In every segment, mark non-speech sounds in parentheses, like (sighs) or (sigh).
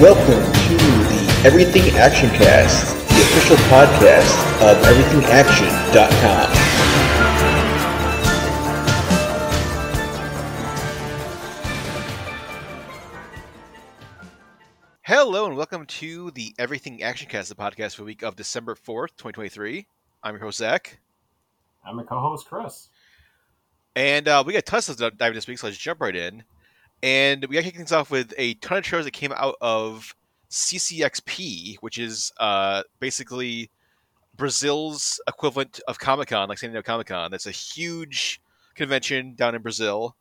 Welcome to the Everything Action Cast, the official podcast of EverythingAction.com. Hello and welcome to the Everything Action Cast, the podcast for the week of December 4th, 2023. I'm your host, Zach. I'm a co-host, Chris. And uh, we got tons of stuff diving this week, so let's jump right in. And we got to kick things off with a ton of trailers that came out of CCXP, which is uh, basically Brazil's equivalent of Comic Con, like San Diego Comic Con. That's a huge convention down in Brazil.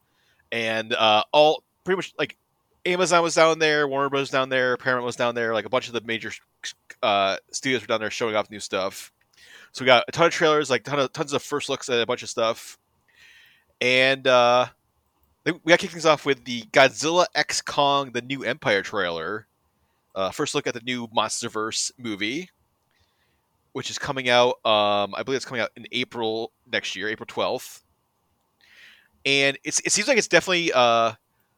And uh, all pretty much like Amazon was down there, Warner Bros. down there, Paramount was down there, like a bunch of the major uh, studios were down there showing off new stuff. So we got a ton of trailers, like ton of, tons of first looks at a bunch of stuff, and uh, we got kick things off with the Godzilla X Kong: The New Empire trailer. Uh, first look at the new MonsterVerse movie, which is coming out. Um, I believe it's coming out in April next year, April twelfth. And it seems like it's definitely uh,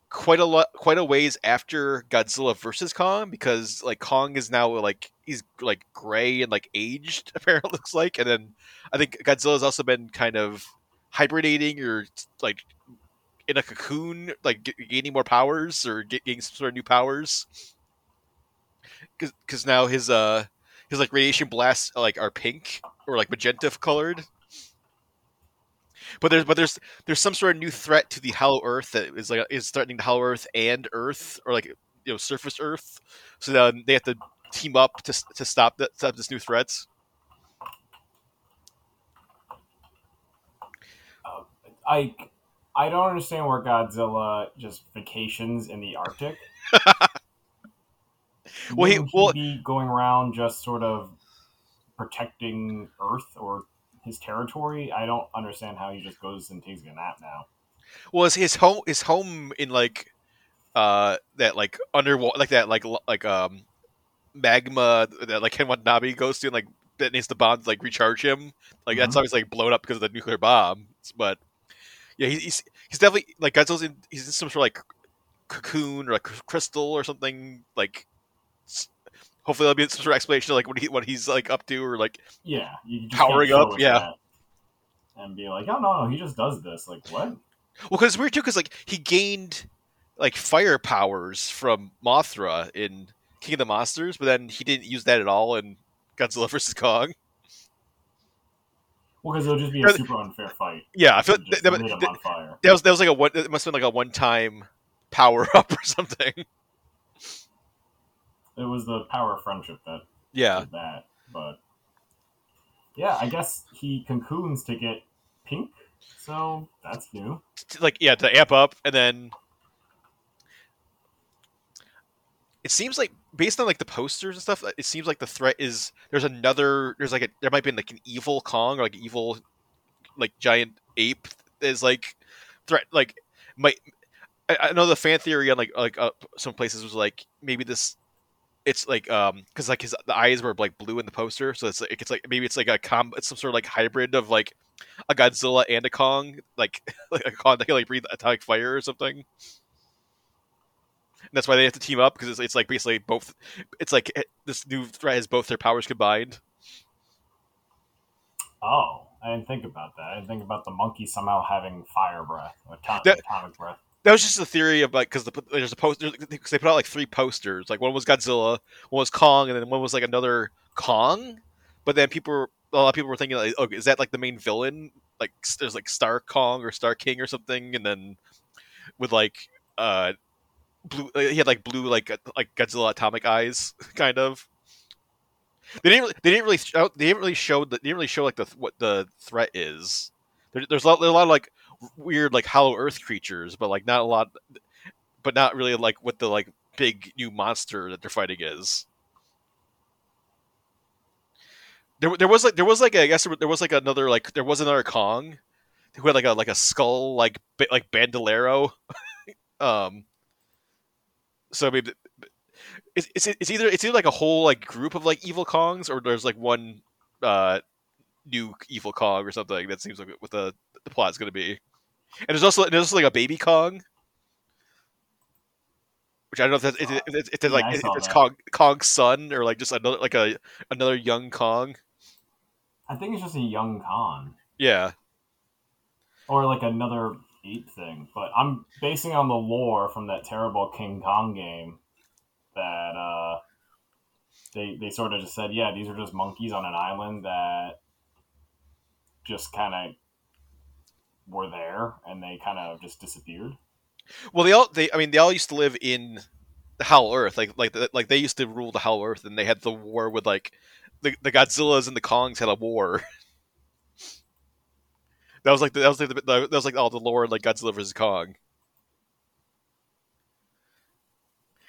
quite a lot quite a ways after Godzilla versus Kong because like Kong is now like he's like gray and like aged (laughs) apparently looks like and then I think Godzilla's also been kind of hibernating or like in a cocoon like g- gaining more powers or get, getting some sort of new powers because now his uh his like radiation blasts like are pink or like magenta colored but there's but there's there's some sort of new threat to the Hollow Earth that is like is threatening the Hollow Earth and Earth or like you know surface Earth. So then they have to team up to to stop that stop this new threats. Uh, I I don't understand where Godzilla just vacations in the Arctic. (laughs) well, he Wouldn't be going around just sort of protecting Earth or his territory. I don't understand how he just goes and takes a nap now. well his, his home his home in like uh that like underwater like that like like um magma that like Ken Watanabe goes to and like that needs the bomb to like recharge him. Like that's Mhm. always like blown up because of the nuclear bomb. But yeah, he's he's definitely like Godzilla's in he's in some sort of like cocoon or like crystal or something like. Hopefully, there'll be some sort of explanation of like what he what he's like up to or like Yeah, you just Powering up, yeah. that and be like, oh no, no, he just does this. Like what? Well, because it's weird too, because like he gained like fire powers from Mothra in King of the Monsters, but then he didn't use that at all in Godzilla vs Kong. Well, because it'll just be a super unfair fight. Yeah, I feel you that, that, him on fire. that was that was like a one. It must have been like a one time power (laughs) up or something. It was the power of friendship that Yeah, did that. But yeah, I guess he cocoons to get pink, so that's new. like yeah to amp up, and then it seems like based on like the posters and stuff, it seems like the threat is there's another there's like a there might be like an evil Kong or like evil like giant ape is like threat like might I, I know the fan theory on like like uh, some places was like maybe this it's like um because like his the eyes were like blue in the poster so it's like it's like maybe it's like a com it's some sort of like hybrid of like a Godzilla and a Kong like (laughs) like a Kong that can like breathe atomic fire or something. And that's why they have to team up because it's, it's like basically both. It's like it- this new threat has both their powers combined. Oh, I didn't think about that. I didn't think about the monkey somehow having fire breath, or atomic, That- atomic breath. That was just a theory of like because the there's a poster because they put out like three posters. Like one was Godzilla, one was Kong, and then one was like another Kong. But then people, were, a lot of people were thinking like, okay, is that like the main villain? Like there's like Star Kong or Skar King or something, and then with like uh blue, uh, he had like blue like uh, like Godzilla atomic eyes, (laughs) kind of. They didn't. Really, they didn't really. Show, they didn't really show. The, they didn't really show like the what the threat is. There, there's a lot. There's a lot of like weird like Hollow Earth creatures, but like not a lot. But not really like what the like big new monster that they're fighting is. There, there was like there was like I guess there was like another like there was another Kong who had like a like a skull like like bandolero. (laughs) um. So I mean, it's, it's it's either it's either like a whole like group of like evil Kongs or there's like one uh new evil Kong or something. That seems like what the the plot's going to be. And there's also there's also like a baby Kong. which I don't know if that's if, it's, if it's Yeah, like if it's that. Kong Kong's son or like just another like a another young Kong. I think it's just a young Kong. Yeah, or like another ape thing. But I'm basing on the lore from that terrible King Kong game that uh, they they sort of just said, yeah, these are just monkeys on an island that just kind of were there and they kind of just disappeared. well they all they I mean they all used to live in the Hollow Earth like like like they used to rule the Hollow Earth and they had the war with like the the Godzillas and the Kongs had a war. (laughs) that was like the, that was like the, the, that was like all the lore like Godzilla versus Kong.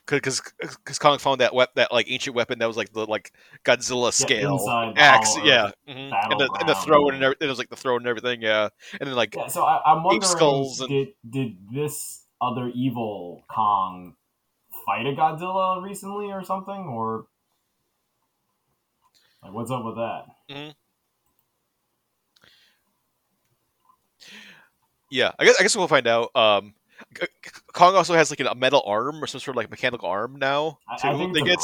Because because Kong found that wep- that like ancient weapon that was like the like Godzilla scale the axe, yeah, mhm. and the and the throne and every, it was like the throne and everything, yeah, and then like Yeah, so I, I'm wondering, skulls and- did did this other evil Kong fight a Godzilla recently or something, or like what's up with that? Yeah, I guess I guess we'll find out. Um, Kong also has like a metal arm or some sort of like mechanical arm now. I, too. I think They get-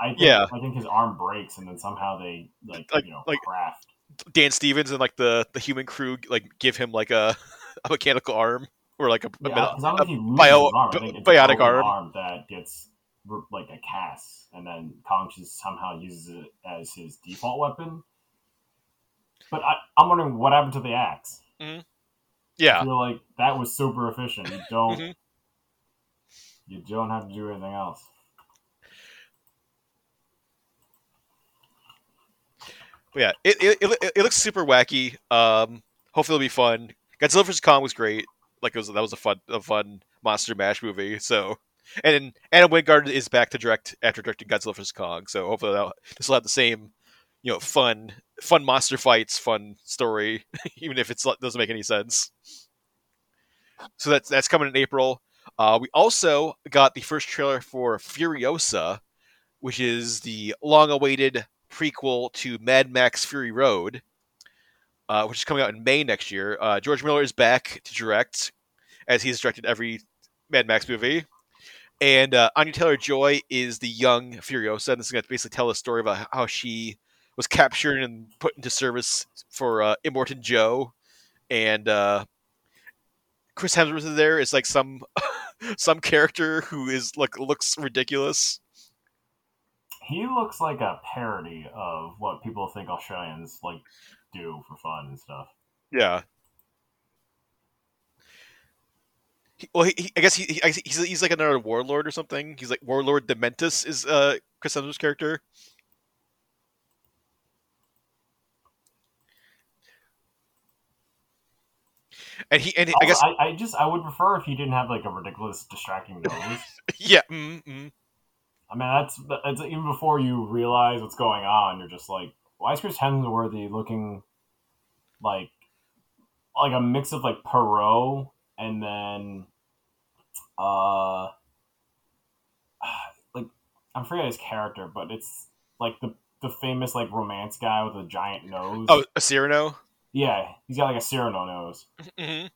I think, Yeah. I think his arm breaks, and then somehow they like, Like- you know like- craft. Dan Stevens and like the the human crew like give him like a, (laughs) a mechanical arm or like a, a Yeah, metal, 'cause I don't think he loses bio- arm. I think it's bi- a biotic broken arm. that gets like a cast, and then Kong just somehow uses it as his default weapon. But I, I'm wondering what happened to the axe. I yeah. I feel like that was super efficient. You (laughs) don't Mhm. you don't have to do anything else. But yeah, it, it, it, it looks super wacky. Um, hopefully it'll be fun. Godzilla vs Kong was great. Like it was that was a fun a fun monster mash movie. So and Adam Wingard is back to direct after directing Godzilla vs Kong. So hopefully this will have the same you know fun fun monster fights, fun story, (laughs) even if it doesn't make any sense. So that's that's coming in April. Uh, we also got the first trailer for Furiosa, which is the long-awaited prequel to Mad Max Fury Road, uh, which is coming out in May next year. Uh, George Miller is back to direct, as he's directed every Mad Max movie. And uh, Anya Taylor Joy is the young Furiosa, and this is going to basically tell a story about how she was captured and put into service for uh, Immortan Joe. And uh, Chris Hemsworth is there is like some (laughs) some character who is like looks ridiculous. He looks like a parody of what people think Australians like do for fun and stuff. Yeah. He, well, he, he, I guess he, he, I guess he's he's like another warlord or something. He's like warlord Dementus is uh Chris Hemsworth's character. And he and he, I guess I, I just I would prefer if he didn't have like a ridiculous distracting nose. (laughs) yeah. Mm, mm. I mean, that's that's even before you realize what's going on. You're just like, why is Chris Hemsworthy looking like like a mix of like Perot and then uh (sighs) like I'm forgetting his character, but it's like the the famous like romance guy with a giant nose. Oh, a Cyrano. Yeah, he's got like a Cyrano nose. hmm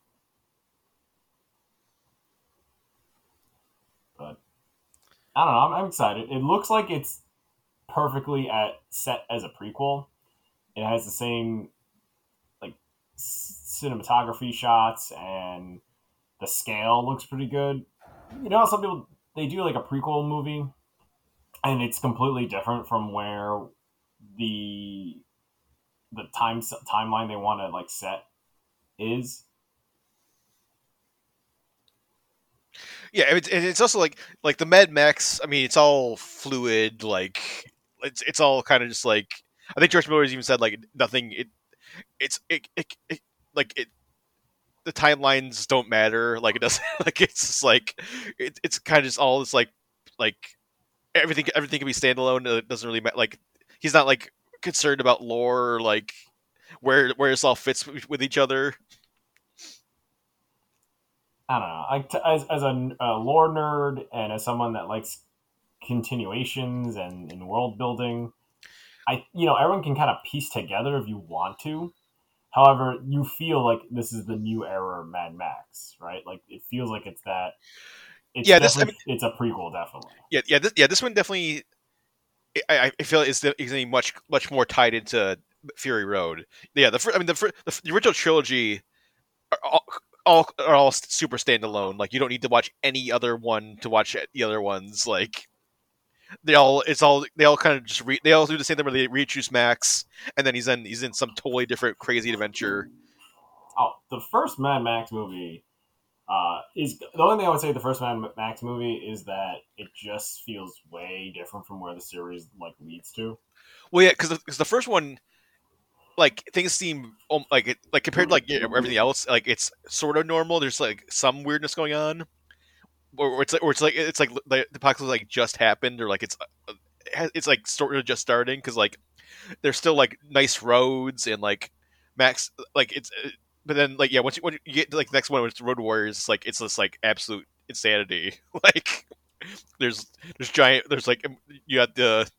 But I don't know. I'm, I'm excited. It looks like it's perfectly at set as a prequel. It has the same like cinematography shots, and the scale looks pretty good. You know, some people they do like a prequel movie, and it's completely different from where the the time timeline they want to like set is. Yeah, it's, it's also like like the Mad Max. I mean, it's all fluid. Like it's it's all kind of just like I think George Miller's even said like nothing. It it's it, it, it like it. The timelines don't matter. Like it doesn't. (laughs) Like it's just like it, it's kind of just all this like like everything everything can be standalone. It doesn't really matter. Like he's not like concerned about lore or like where where this all fits with, each other. I don't know. I, t- as as a, a lore nerd and as someone that likes continuations and, and world building, I you know everyone can kind of piece together if you want to. However, you feel like this is the new era of Mad Max, right? Like it feels like it's that it's Yeah, this- definitely- it's a prequel, definitely. Yeah, yeah, this, yeah. This one definitely, I, I feel is is be much much more tied into Fury Road. Yeah, the I mean the the, the original trilogy are all, all are all super standalone. Like you don't need to watch any other one to watch the other ones. Like they all it's all they all kind of just re, they all do the same thing where they reintroduce Max, and then he's in he's in some totally different crazy adventure. Oh, the first Mad Max movie uh, is the only thing I would say. The first Mad Max movie is that it just feels way different from where the series like leads to. Well, yeah, because the, the first one, like things seem um, like it, like compared to like know, everything else, like it's sort of normal. There's like some weirdness going on, or, or it's like, or it's like it's like the, the apocalypse like just happened, or like it's uh, it's like sort of just starting because like there's still like nice roads and like Max like it's. But then, like, yeah, once you, when you get to like the next one, which is Road Warriors, like it's just like absolute insanity. (laughs) like, there's there's giant, there's like you got the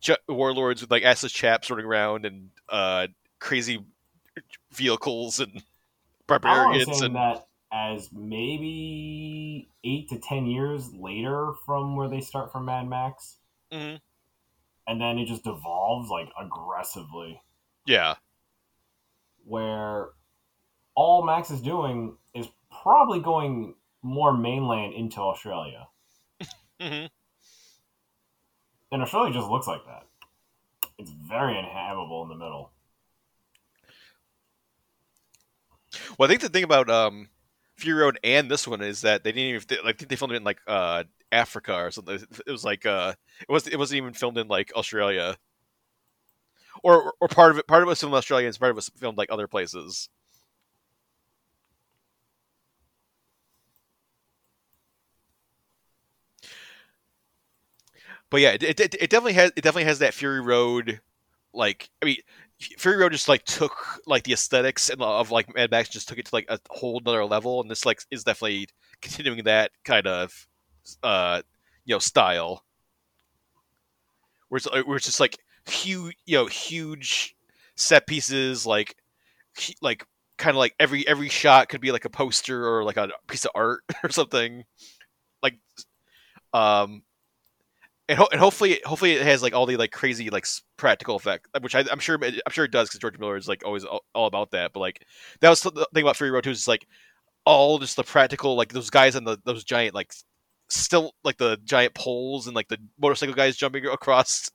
ju- warlords with like assless chaps running around and uh crazy vehicles and barbarians and that as maybe eight to ten years later from where they start from Mad Max, Mhm. and then it just evolves like aggressively. yeah where all Max is doing is probably going more mainland into Australia. hmm And Australia just looks like that. It's very inhabitable in the middle. well i think the thing about um fury road and this one is that they didn't even like they filmed it in like uh africa or something it was like uh it was it wasn't even filmed in like australia or or part of it part of it was filmed in australia and part of it was filmed like other places but yeah, it, it, it definitely has it definitely has that Fury Road, like I mean, Fury Road just like took like the aesthetics and of like Mad Max just took it to like a whole another level, and this like is definitely continuing that kind of uh you know style, where it's, where it's just like huge you know huge set pieces like like kind of like every every shot could be like a poster or like a piece of art (laughs) or something. Like um and, ho- and hopefully hopefully it has like all the like crazy like practical effect uh, which I, i'm sure it- i'm sure it does because george miller is like always all, all about that but like that was the thing about fury road 2 is like all just the practical like those guys on the those giant like still like the giant poles and like the motorcycle guys jumping across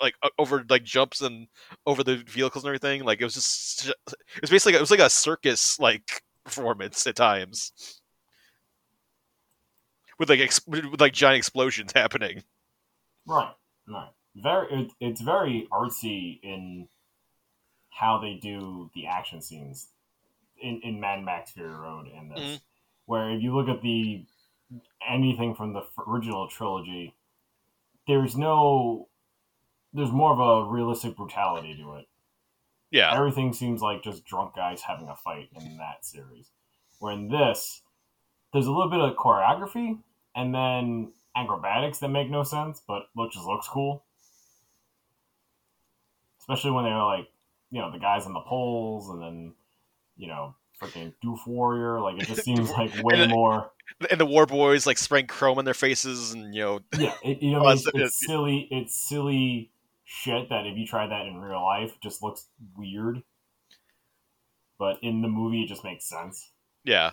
like over like jumps and over the vehicles and everything like it was just it was basically it was like a circus like performance at times. With like ex- with like giant explosions happening Right, right. Very, it, it's very artsy in how they do the action scenes in, in Mad Max Fury Road and this. Mhm. Where if you look at the anything from the original trilogy, there's no, there's more of a realistic brutality to it. yeah Everything seems like just drunk guys having a fight in that series. Where in this, there's a little bit of choreography and then acrobatics that make no sense, but look just looks cool. Especially when they're like, you know, the guys on the poles and then, you know, freaking Doof Warrior. Like it just (laughs) seems like way And then- more. and the war boys like spraying chrome in their faces and you know Yeah, (laughs) it, you know, Oh, it's, it's- it's silly. It's silly shit that if you try that in real life, just looks weird. But in the movie, it just makes sense. yeah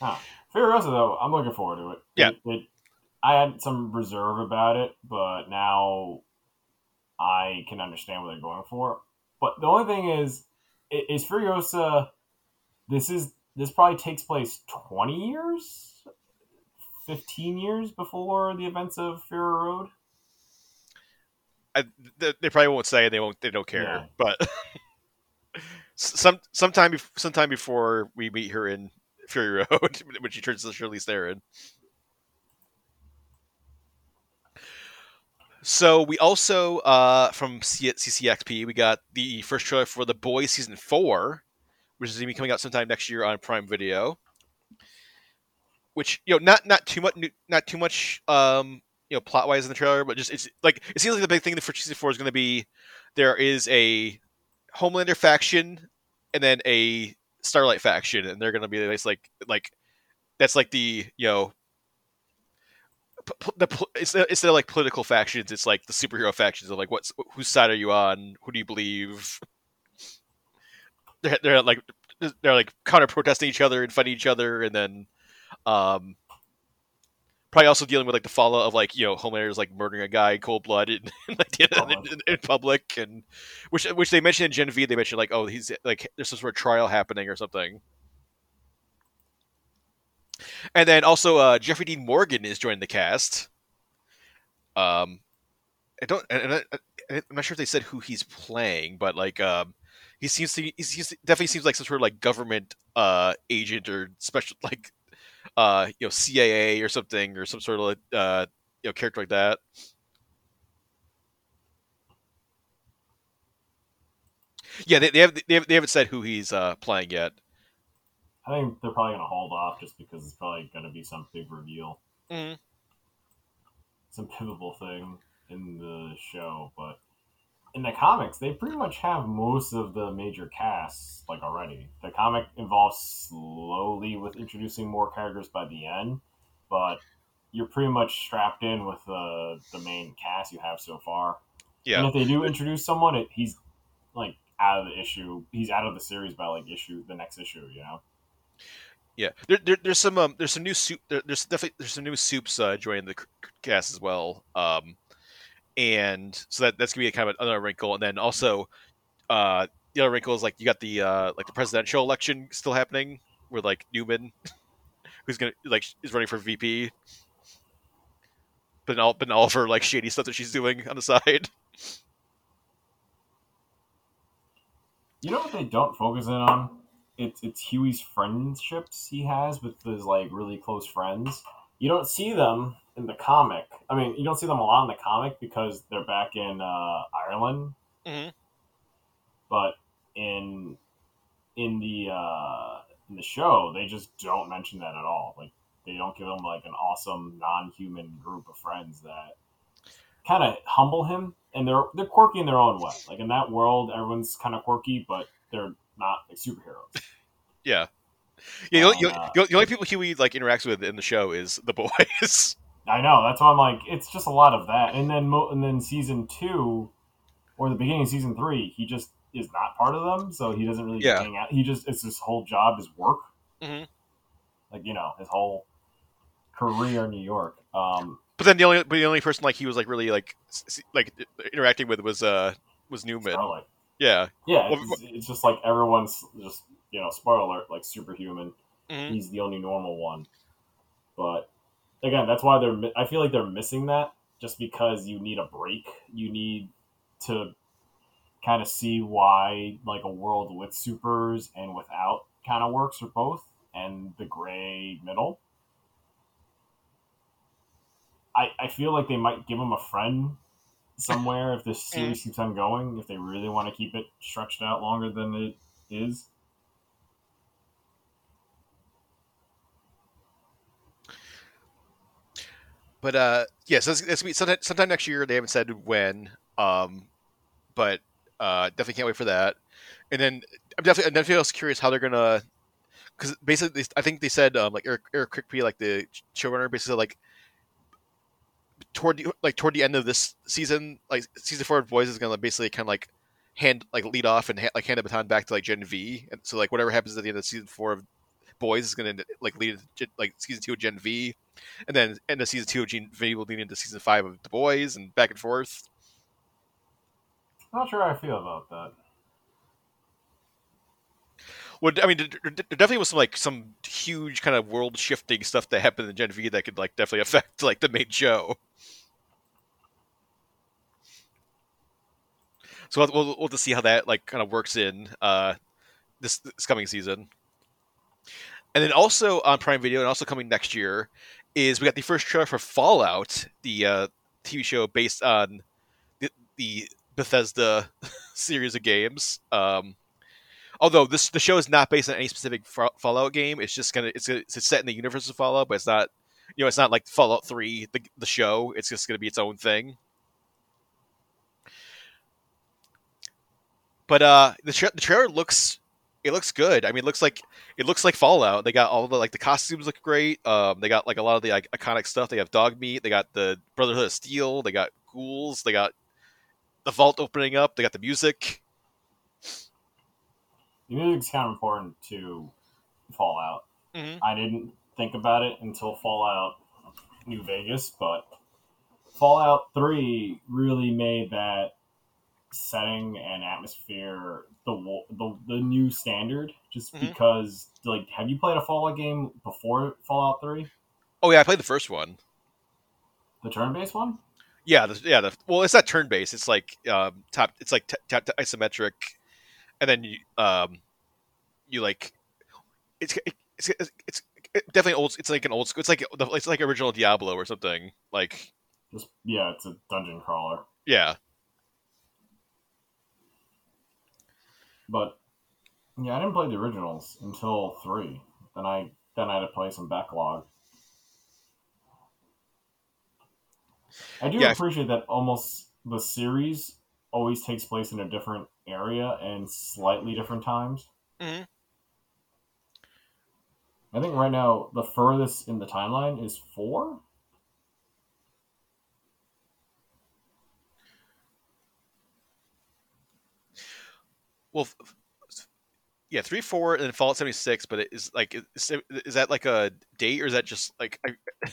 Huh. Furiosa, though, I'm looking forward to it. Yeah. It, it, I had some reserve about it, but now I can understand what they're going for. But the only thing is, is Furiosa. This is this probably takes place 20 years, 15 years before the events of Fury Road. I, they, probably won't say they won't they don't care Yeah. but (laughs) some sometime sometime before we meet her in (laughs) Fury Road (laughs) when she turns to Charlize Theron. So we also uh, from CCXP we got the first trailer for The Boys season four, which is going to be coming out sometime next year on Prime Video. Which you know not not too much not too much um, you know plot wise in the trailer, but just it's like it seems like the big thing for season four is going to be there is a Homelander faction and then a Starlight faction, and they're going to be basically like like that's like the you know the it's instead of like political factions, it's like the superhero factions of like what's whose side are you on? Who do you believe? They're, they're like they're like counter protesting each other and fighting each other, and then um probably also dealing with like the fallout of like you know Homelander's like murdering a guy cold blood (laughs) in, in, in, in, in public, and which which they mentioned in Gen V. They mentioned like oh he's like there's some sort of trial happening or something. And then also uh, Jeffrey Dean Morgan is joining the cast. Um, I don't, and I, I'm not sure if they said who he's playing, but like, um, he seems to, he seems, definitely seems like some sort of like government uh agent or special (laughs) like, uh, you know, CAA or something or some sort of uh, you know, character like that. Yeah, they, they have they, have, they haven't said who he's uh, playing yet. I think they're probably gonna hold off just because it's probably gonna be some big reveal, Mm-hmm. some pivotal thing in the show. But in the comics, they pretty much have most of the major casts like already. The comic involves slowly with introducing more characters by the end, but you're pretty much strapped in with the the main cast you have so far. Yeah. And if they do introduce someone, it, he's like out of the issue. He's out of the series by like issue the next issue. You know. Yeah, there, there, there's some um, there's some new supe. There, there's definitely there's some new supes uh, joining the cast as well. Um, and so that that's gonna be a kind of another wrinkle. And then also, uh, the other wrinkle is like you got the uh, like the presidential election still happening with like Neuman, (laughs) who's gonna like is running for VP, but all but all of her like shady stuff that she's doing on the side. You know what they don't focus in on? It's it's Hughie's friendships he has with his like really close friends. You don't see them in the comic. I mean, you don't see them a lot in the comic because they're back in uh, Ireland. Mhm. But in in the uh, in the show, they just don't mention that at all. Like they don't give him like an awesome non-human group of friends that kind of humble him, and they're they're quirky in their own way. Like in that world, everyone's kind of quirky, but they're not like superheroes. (laughs) Yeah, yeah. Only- the, Uh, only- the only people Hughie like interacts with in the show is the boys. (laughs) I know. That's why I'm like, it's just a lot of that. And then mo- and then season two, or the beginning of season three, he just is not part of them, so he doesn't really Yeah. hang out. He just it's his whole job is work. Mhm. Like you know, his whole career in New York. Um, But then the only but the only person like he was like really like like interacting with was uh was Neuman. Starlight. Yeah. Yeah, Well, it's, it's just like everyone's just you know, spoiler alert, like superhuman. Mhm. He's the only normal one. But again, that's why they're. I feel like they're missing that just because you need a break. You need to kind of see why like a world with supers and without kind of works for both, and the gray middle. I, I feel like they might give him a friend somewhere if this eh. series keeps on going, if they really want to keep it stretched out longer than it is. But uh yeah, so it's, it's sometime, sometime next year. They haven't said when. Um, but uh, definitely can't wait for that. And then I'm definitely I'm definitely also curious how they're gonna because basically I think they said um, like Eric Eric Kripke like the showrunner basically like toward the, like toward the end of this season like season four of Boys is gonna basically kind of like hand like lead off and ha- like hand the baton back to like Gen V and so like whatever happens at the end of season four of Boys is gonna like lead into like season two of Gen V and then end of season two of Gen V will lead into season five of The Boys and back and forth. Not sure how I feel about that. Well, I mean, there definitely was some like some huge kind of world shifting stuff that happened in Gen V that could like definitely affect like the main show. So we'll, we'll, we'll to see how that like kind of works in uh, this, this coming season. And then also on Prime Video, and also coming next year, is we got the first trailer for Fallout, the uh, TV show based on the, the Bethesda (laughs) series of games. Um, although this the show is not based on any specific Fallout game, it's just gonna it's, it's set in the universe of Fallout, but it's not you know it's not like Fallout Three the the show. It's just gonna be its own thing. But uh, the tra- the trailer looks it looks good. I mean, it looks like it looks like Fallout. They got all the like the costumes look great. Um, they got like a lot of the like, iconic stuff. They have dog meat. They got the Brotherhood of Steel. They got ghouls. They got the vault opening up. They got the music. The music's kind of important to Fallout. Mhm. I didn't think about it until Fallout New Vegas, but Fallout 3 really made that setting and atmosphere the the, the new standard just Mhm. because like have you played a Fallout game before Fallout 3? Oh yeah, I played the first one. The turn-based one? Yeah, the, yeah. The, well, it's not turn based. It's like um, top. It's like t- t- isometric, and then you um, you like it's it's it's, it's definitely old. It's like an old school. It's like the- it's like original Diablo or something. Like Just yeah, it's a dungeon crawler. yeah, But yeah, I didn't play the originals until 3. Then I then I had to play some backlog. I do Yeah. appreciate that almost the series always takes place in a different area and slightly different times. Mhm. I think right now the furthest in the timeline is four. Well. Yeah, three, four, and then Fallout seventy six. But it is like, is, is that like a date, or is that just like I,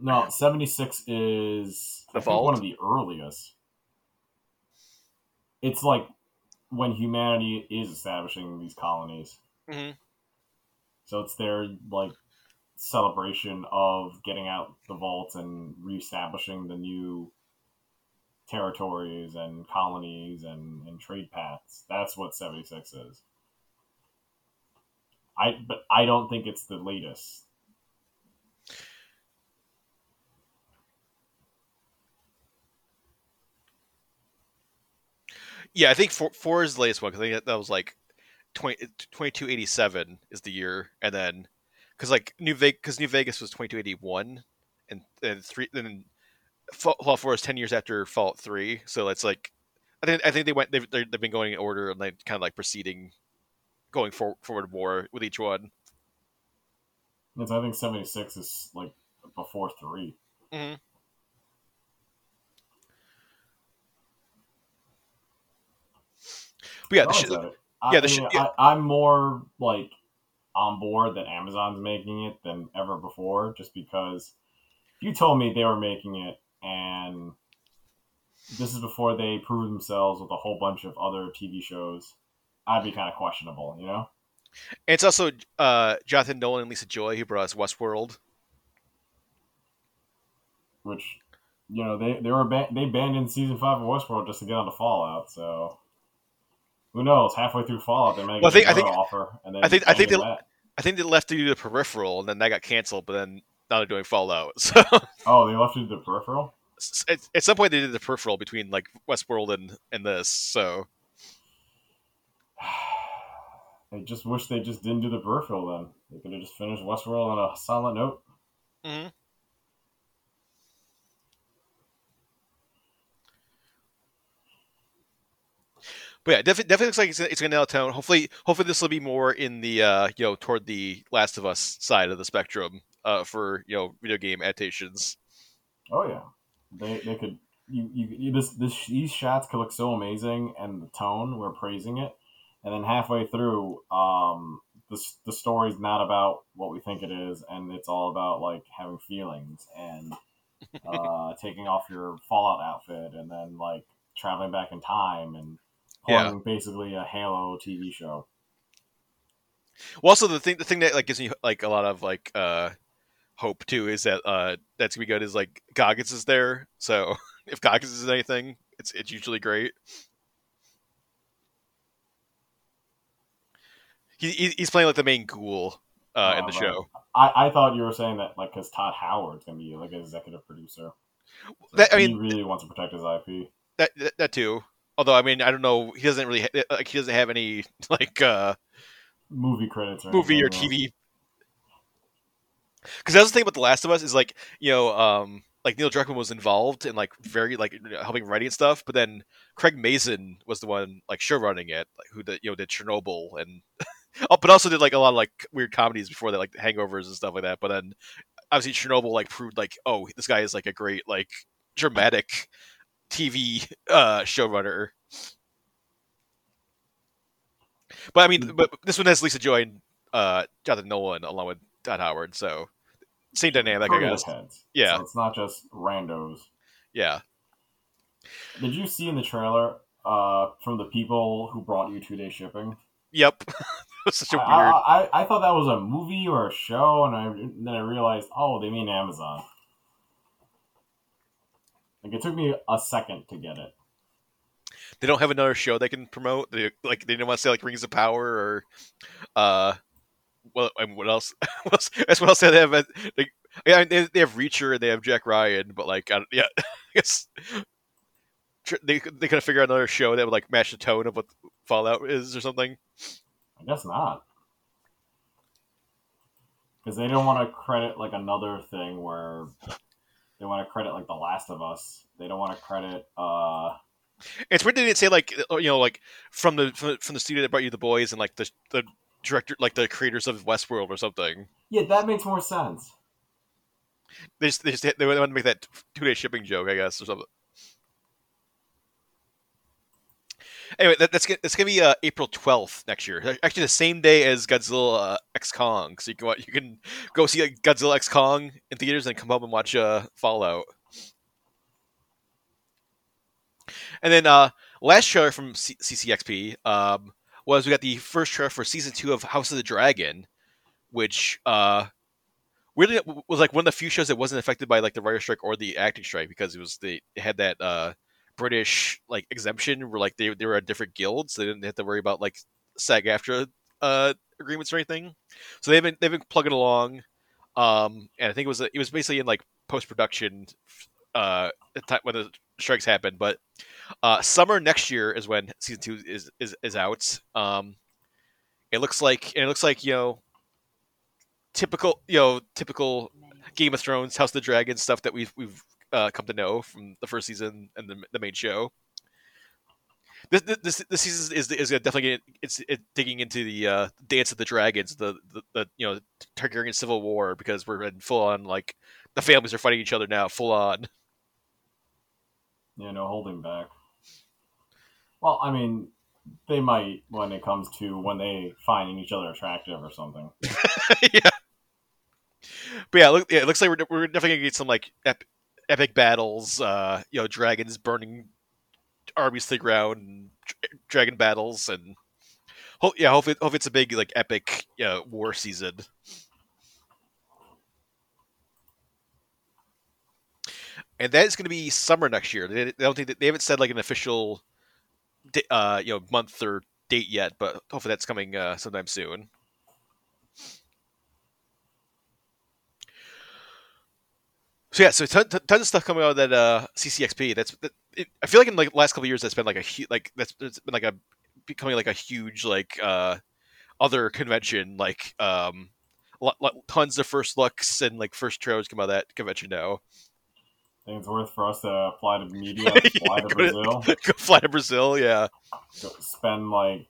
No, seventy six is The one of the earliest. It's like when humanity is establishing these colonies. Mhm. So it's their like celebration of getting out the vaults and reestablishing the new territories and colonies and, and trade paths. That's what 76 is. I but I don't think it's the latest. Yeah, I think four, four is the latest one because I think that, was like 20, 2287 is the year, and then because like New Vegas because New Vegas was twenty two eighty one, and and three then Fall- Fallout Four is ten years after Fallout Three, so it's like I think I think they went they've they've been going in order and they kind of like proceeding, going for, forward more with each one. I think 76 is like before 3. Mhm. But yeah, the sh- it's at it. I, yeah, the I sh- mean, yeah. I, I'm more like on board that Amazon's making it than ever before, just because you told me they were making it and this is before they prove themselves with a whole bunch of other TV shows, I'd be kind of questionable, you know? it's also uh, Jonathan Nolan and Lisa Joy who brought us Westworld. Which, you know, they they were ba- they abandoned season five of Westworld just to get on the Fallout, so. Who knows? Halfway through Fallout, they may Well, I think- I another think- offer, and then I think- I think they- that. I think they left to do the peripheral, and then that got canceled. But then now they're doing Fallout. (laughs) So Oh, they left you the peripheral. at, at some point they did the peripheral between like Westworld and and this. So (sighs) I just wish they just didn't do the peripheral then. They could have just finished Westworld on a solid note. Mhm. But yeah, definitely, definitely looks like it's, it's gonna nail tone. Hopefully, hopefully this will be more in the uh, you know toward the Last of Us side of the spectrum uh, for you know video game adaptations. Oh yeah, they they could. You, you, you this this these shots could look so amazing, and the tone we're praising it, and then halfway through, um, the the story's not about what we think it is, and it's all about like having feelings and (laughs) uh, taking off your Fallout outfit, and then like traveling back in time and Yeah. basically a Halo TV show. Well, also the thing the thing that like gives me like a lot of like uh hope too is that uh that's gonna be good is like Goggins is there. So (laughs) if Goggins is anything, it's it's usually great. He, he- he's playing like the main ghoul uh, in Oh, the right. show. I, I thought you were saying that like because Todd Howard's gonna be like an executive producer. So That- I mean, he really wants to protect his IP. That, that that too. Although I mean I don't know he doesn't really ha- like he doesn't have any (laughs) like uh Movie credits or movie or. TV. Because that's the thing about The Last of Us is like you know, um, like Neil Druckmann was involved in like very like helping writing stuff, but then Craig Mazin was the one like show running it, like who did you know did Chernobyl and (laughs) oh, but also did like a lot of like weird comedies before that, like Hangovers and stuff like that. But then obviously Chernobyl like proved like, oh, this guy is like a great like dramatic TV uh, showrunner. But I mean, but this one has Lisa Joy and uh, Jonathan Nolan along with Todd Howard, so same dynamic, I guess. heads. Yeah. So it's not just randos. Yeah. Did you see in the trailer uh, from the people who brought you two day shipping? Yep. (laughs) it was such a I, weird. I, I, I thought that was a movie or a show, and I and then I realized, oh, they mean Amazon. Like it took me a second to get it. they don't have another show they can promote. They like they didn't want to say like Rings of Power or uh well I mean, what else? (laughs) what else? That's what else they have. They, yeah, they, they have Reacher and they have Jack Ryan, but like I don't, yeah, (laughs) I guess tr- they they could figure out another show that would like match the tone of what Fallout is or something. I guess not. Because they don't want to credit like another thing where they want to credit like The Last of Us. They don't want to credit uh It's weird they didn't say like you know like from the from the, from the studio that brought you the boys and like the the director like the creators of Westworld or something. Yeah, that makes more sense. They just they just they want to make that two day shipping joke, I guess, or something. Anyway, that, that's gonna, that's gonna be uh, April twelfth next year. Actually, the same day as Godzilla uh, X Kong. So you can you can go see uh, Godzilla X Kong in theaters and come home and watch uh, Fallout. And then uh, last trailer from C- CCXP um, was we got the first trailer for season two of House of the Dragon, which uh, weirdly was like one of the few shows that wasn't affected by like the writer strike or the acting strike because it was they had that uh, British like exemption where like they they were at different guilds, so they didn't have to worry about like SAG-AFTRA uh, agreements or anything. So they've been they've been plugging along, um, and I think it was it was basically in like post production uh, when the strikes happened, but uh, summer next year is when season two is is, is out. Um, it looks like it looks like you know typical you know typical Game of Thrones, House of the Dragon stuff that we've we've uh, come to know from the first season and the, the main show. This this this season is is definitely it's it, digging into the uh, Dance of the Dragons, the, the the you know Targaryen civil war because we're in full on like the families are fighting each other now, full on. Yeah, no holding back. Well, I mean, they might when it comes to when they finding each other attractive or something. (laughs) yeah. But yeah, look, yeah, it looks like we're, we're definitely gonna get some like ep- epic battles. Uh, you know, dragons burning armies to the ground, and dra- dragon battles, and hope yeah, hope, it, hope it's a big like epic you know, war season. And that is going to be summer next year. They, don't think that, they haven't said like an official, uh, you know, month or date yet, but hopefully that's coming uh, sometime soon. So yeah, so ton, ton, tons of stuff coming out of that uh, CCXP. That's that, it, I feel like in like the last couple years that's been like a hu- like that's been like a becoming like a huge like uh, other convention like um tons of first looks and like first trailers come out of that convention now. Think it's worth for us to fly to media, (laughs) fly to Go to- Brazil, (laughs) Go fly to Brazil, yeah, go spend like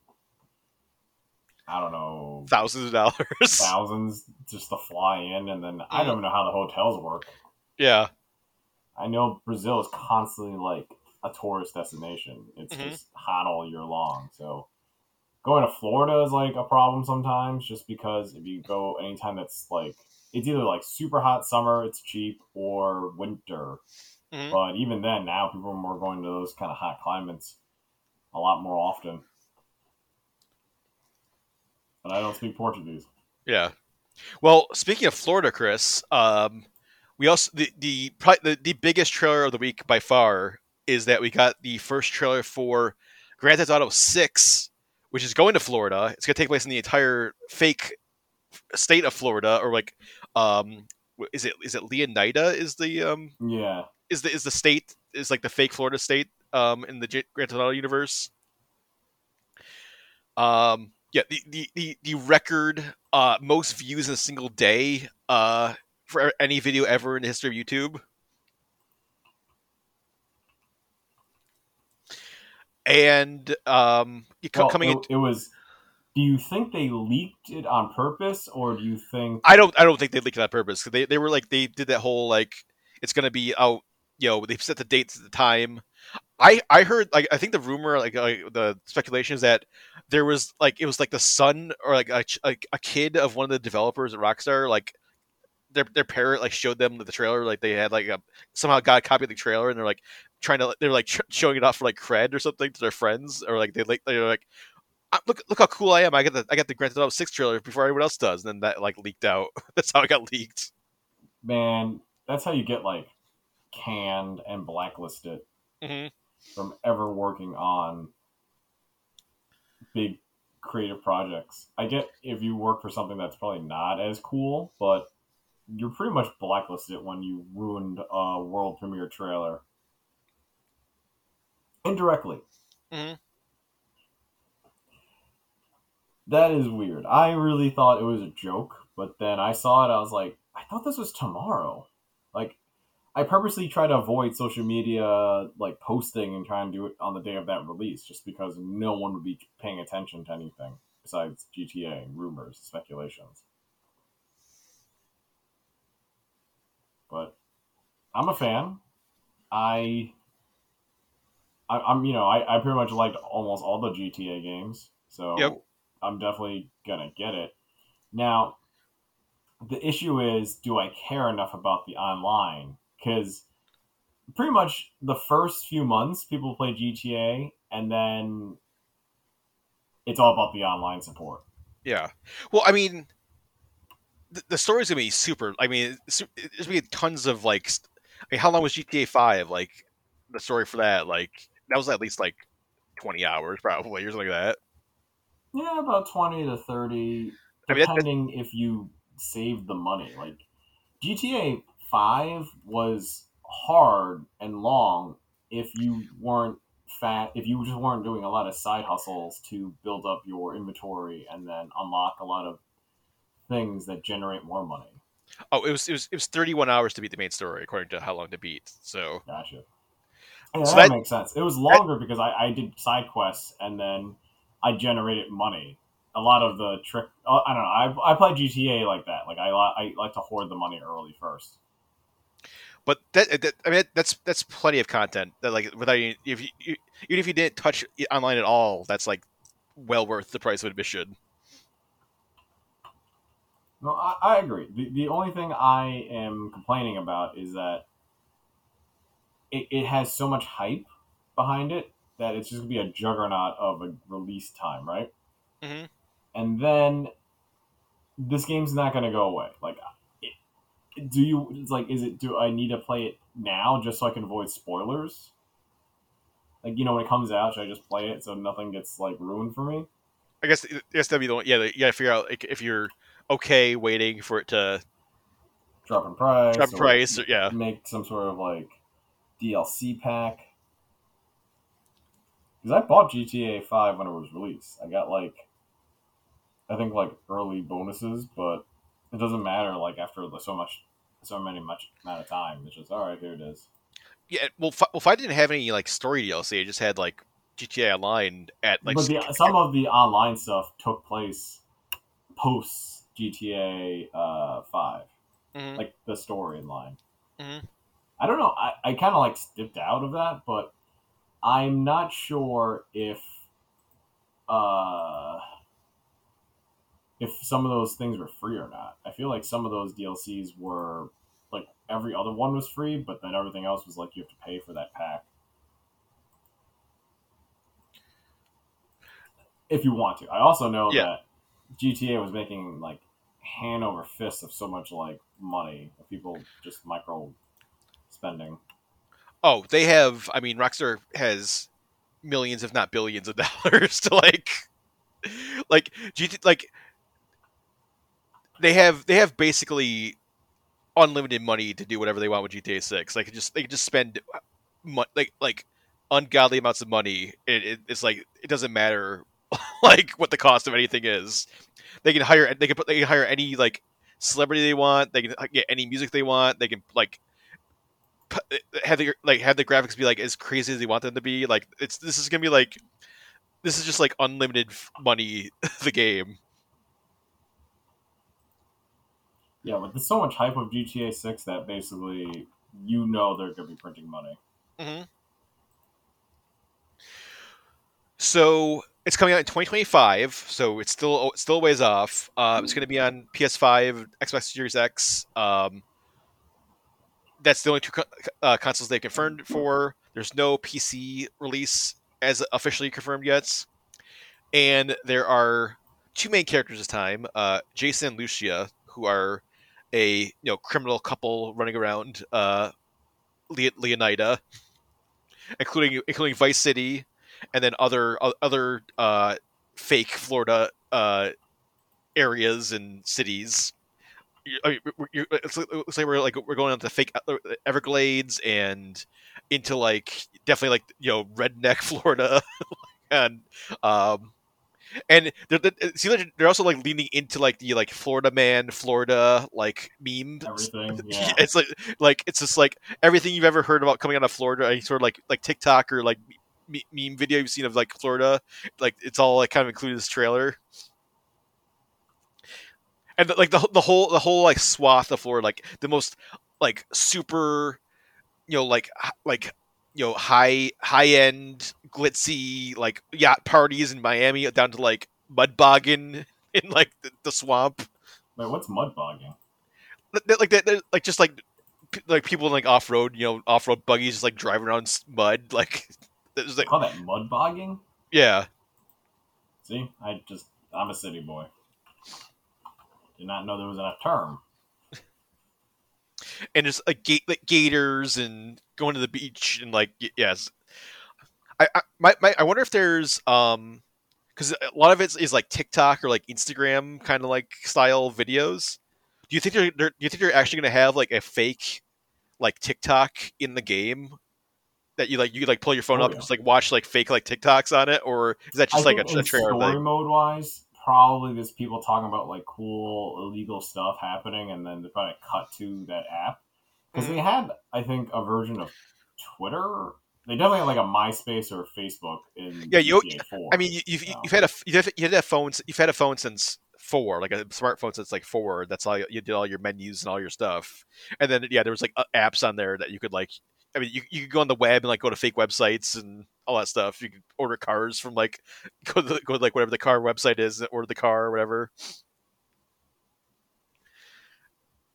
I don't know thousands of dollars. (laughs) thousands just to fly in, and then I don't even know how the hotels work. yeah, I know Brazil is constantly like a tourist destination. It's Mhm. just hot all year long. So going to Florida is like a problem sometimes just because if you go anytime that's like it's either like super hot summer, it's cheap, or winter. Mhm. But even then, now people are more going to those kind of hot climates a lot more often. But I don't speak Portuguese. yeah. Well, speaking of Florida, Chris, um, we also the the, the the biggest trailer of the week by far is that we got the first trailer for Grand Theft Auto Six, which is going to Florida. It's going to take place in the entire fake state of Florida, or like, um, is it is it Leonida? Is the um Yeah. is the is the state is like the fake Florida state um in the J- Grand Theft Auto universe. Um, yeah, the the the, the record uh most views in a single day uh for any video ever in the history of YouTube. And um, Well, coming it, in, it was do you think they leaked it on purpose, or do you think I don't. I don't think they leaked it on purpose. 'cause They they were like they did that whole like it's gonna be out. You know, they set the dates at the time. I I heard like I think the rumor like, like the speculation is that there was like it was like the son or like a, like a kid of one of the developers at Rockstar like their their parent like showed them the trailer like they had like a somehow got a copy of the trailer and they're like trying to they're like sh- showing it off for like cred or something to their friends or like they like they're like "Ah, look look how cool I am I got the I got the Grand Theft Auto Six trailer before everyone else does and then that like leaked out (laughs) that's how it got leaked man? That's how you get like canned and blacklisted hmm from ever working on big creative projects. I get if you work for something that's probably not as cool, but you're pretty much blacklisted when you ruined a world premiere trailer indirectly. Mhm. That is weird. I really thought it was a joke, but then I saw it. I was like, I thought this was tomorrow. Like, I purposely try to avoid social media like posting and try and do it on the day of that release, just because no one would be paying attention to anything besides GTA rumors, speculations. But I'm a fan. I, I I'm you know I, I pretty much liked almost all the GTA games, so Yep. I'm definitely gonna get it. Now, the issue is, do I care enough about the online? Because pretty much the first few months, people play GTA, and then it's all about the online support. Yeah. Well, I mean, the, the story's gonna be super. I mean, there's gonna be tons of like. I mean, how long was GTA Five? Like, the story for that, like, that was at least like twenty hours, probably, or something like that. Yeah, about twenty to thirty, I mean, that- that- depending if you save the money. Like GTA Five was hard and long if you weren't fat. If you just weren't doing a lot of side hustles to build up your inventory and then unlock a lot of things that generate more money. Oh, it was it was it was thirty one hours to beat the main story, according to how long to beat. So Gotcha. Yeah, So that, that- makes sense. It was longer because I, I did side quests and then I generated money. A lot of the trick, uh, I don't know. I, I play GTA like that. Like I, I like to hoard the money early first. But that, that I mean, that's that's plenty of content. That like without you, if you, you even if you didn't touch online at all, that's like well worth the price of admission. No, I, I agree. The, the only thing I am complaining about is that it, it has so much hype behind it that it's just gonna be a juggernaut of a release time, right? Mm-hmm. And then this game's not gonna go away. Like, it, do you? It's like, is it? Do I need to play it now just so I can avoid spoilers? Like, you know, when it comes out, should I just play it so nothing gets like ruined for me? I guess I guess that'd be the one. Yeah, you gotta figure out like, if you're okay waiting for it to Drop in price. drop in price. Or, yeah, make some sort of like DLC pack. Because I bought GTA Five when it was released. I got like, I think like early bonuses, but it doesn't matter. Like after so much, so many much amount of time, it's just all right. Here it is. yeah. Well, well, if I didn't have any like story DLC, I just had like GTA Online at like. but the, some of the online stuff took place post GTA uh, Five, Mhm. like the storyline. Mhm. I don't know. I, I kind of like dipped out of that, but I'm not sure if uh if some of those things were free or not. I feel like some of those DLCs were like every other one was free, but then everything else was like you have to pay for that pack. If you want to. I also know Yeah. that GTA was making like hand over fist of so much like money of people just micro spending. Oh, they have. I mean, Rockstar has millions, if not billions, of (laughs) dollars to like, like GT, like they have they have basically unlimited money to do whatever they want with GTA Six. Can just they can just spend like like ungodly amounts of money. It, it, it's like it doesn't matter (laughs) like what the cost of anything is. They can hire they can put they can hire any like celebrity they want. They can get any music they want. They can like have the like have the graphics be like as crazy as you want them to be. Like it's this is gonna be like this is just like unlimited money. (laughs) The game. Yeah, but there's so much hype of GTA 6 that basically you know they're going to be printing money. hmm So it's coming out in 2025. So it's still it's still a ways off. Uh, it's going to be on PS5, Xbox Series X. Um, that's the only two uh, consoles they've confirmed for. There's no PC release as officially confirmed yet. And there are two main characters this time: uh, Jason and Lucia, who are a you know criminal couple running around uh, Le- Leonida, including including Vice City, and then other other uh, fake Florida uh, areas and cities. You- I mean, we're- you're- It's like, it's like we're like we're going on to fake uh, Everglades and into like definitely like you know redneck (laughs) Florida, (laughs) and um, and they're, they're, like they're also like leaning into like the like Florida man, Florida like meme Everything, (laughs) yeah. it's like like it's just like everything you've ever heard about coming out of Florida, any sort of like like TikTok or like me- meme video you've seen of like Florida, like it's all like kind of included in this trailer. And like the the whole the whole like swath of Florida, like the most like super, you know, like like you know high high end glitzy like yacht parties in Miami down to like mud bogging (laughs) in like the, the swamp Wait, what's mud bogging? Like that, like just like like people in like off road, you know, off road buggies just like driving around mud, (laughs) like it's like Call that mud bogging? yeah, See, I just, I'm a city boy. Did not know there was a term. (laughs) and it's like gate like gators and going to the beach and like yes, I I my, my I wonder if there's um because a lot of it is like TikTok or like Instagram kind of like style videos. Do you think they're, they're do you think they're actually going to have like a fake like TikTok in the game? That you like, you like pull your phone Oh, up yeah. and just like watch like fake like TikToks on it, or is that just I like a, a trailer story thing? mode wise, probably there's people talking about like cool illegal stuff happening, and then they probably cut to that app because they mm. had, I think, a version of Twitter. They definitely had like a MySpace or Facebook in Yeah, you- GTA 4. I mean, you, you've you've had a you've had, a phone you've had a phone since four, like a smartphone since like four. That's all you, did all your menus and all your stuff, and then yeah, there was like apps on there that you could like. I mean, you you could go on the web and like go to fake websites and all that stuff. You can order cars from like (laughs) go to, go to like whatever the car website is, order the car or whatever.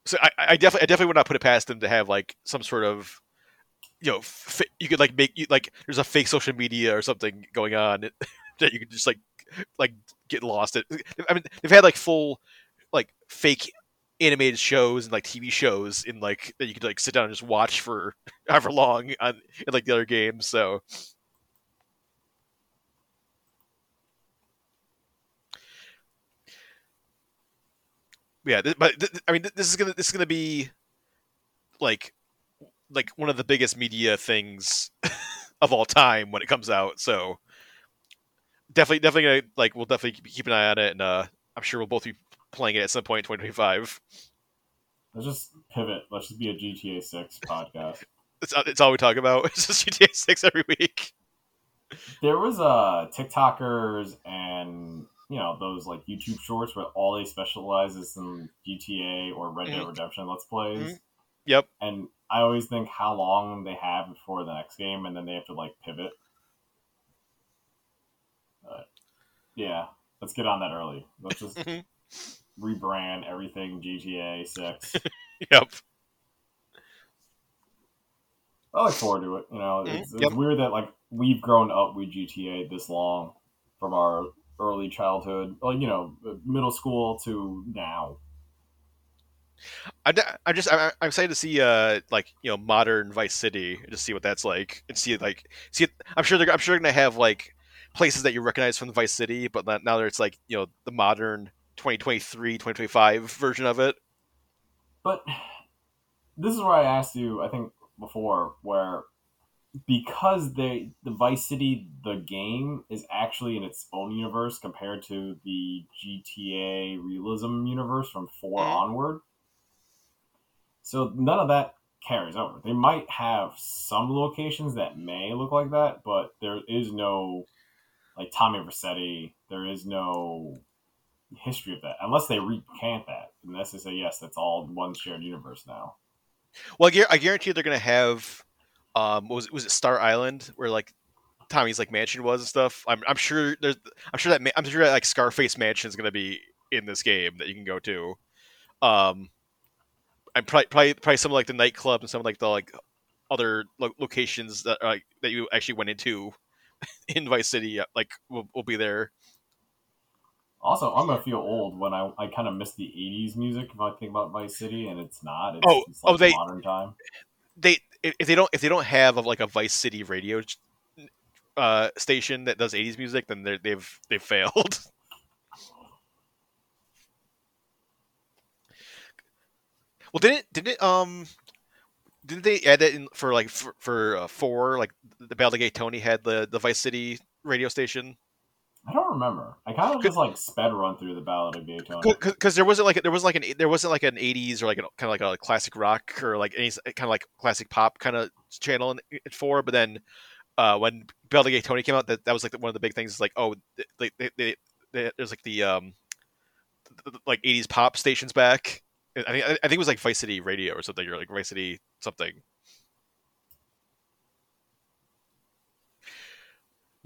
So I, I definitely I definitely would not put it past them to have like some sort of you know fi- you could like make you like there's a fake social media or something going on (laughs) that you could just like like get lost in. I mean, they've had like full like fake animated shows and like TV shows in like that you could like sit down and just watch for (laughs) however long on in like the other games. So yeah, th- but th- I mean, th- this is gonna this is gonna be like like one of the biggest media things (laughs) of all time when it comes out. So definitely, definitely gonna like we'll definitely keep an eye on it, and uh, I'm sure we'll both be playing it at some point in 2025. Let's just pivot. Let's just be a GTA 6 podcast. (laughs) It's it's all we talk about. (laughs) It's just GTA 6 every week. There was a uh TikTokers and you know those like YouTube shorts where all they specialize is in GTA or Red Dead Mhm. Redemption Let's Plays. Mhm. Yep. And I always think how long they have before the next game, and then they have to like pivot. Yeah, let's get on that early. Let's just Mhm. rebrand everything GTA Six. (laughs) Yep. I look forward to it. You know, it's, it's Yep. weird that like we've grown up with GTA this long from our early childhood, like you know, middle school to now. D- I'm just I'm, I'm excited to see uh like you know modern Vice City and just see what that's like and see like see I'm sure they're I'm sure they're gonna have like places that you recognize from the Vice City, but not- now that it's like you know the modern 2023 2025 version of it. But this is where I asked you, I think before, where because they the Vice City the game is actually in its own universe compared to the GTA realism universe from 4 Mhm. onward. So none of that carries over. They might have some locations that may look like that, but there is no like Tommy Vercetti. There is no history of that unless they recant that. Unless they say yes, that's all one shared universe now. Well, I guarantee they're gonna have. Um, was it, was it Star Island where like Tommy's like mansion was and stuff? I'm, I'm sure there's. I'm sure that ma- I'm sure that like Scarface Mansion is gonna be in this game that you can go to. Um, and probably probably, probably some of, like the nightclub and some of like the like other lo- locations that uh, that you actually went into (laughs) in Vice City uh, like will, will be there. Also, I'm gonna feel old when I, I kind of miss the '80s music if I think about Vice City, and it's not. It's, Oh, it's like oh, they- modern time. They if they don't if they don't have a, like a Vice City radio uh, station that does 80s music, then they've they've failed. (laughs) Well, didn't didn't um didn't they add it in for like for, for uh, four like the of Gay Tony had the the Vice City radio station I don't remember. I kind of just like sped run through the Ballad of Gay Tony. because there wasn't like there wasn't like an there wasn't like an 80s or like an, kind of like a classic rock or like any kind of like classic pop kind of channel in, in four but then uh when Ballad of Gay Tony came out that that was like the, one of the big things is like oh they, they, they, they, there's like the um th- th- like 80s pop stations back I think I think it was like Vice City Radio or something or like Vice City something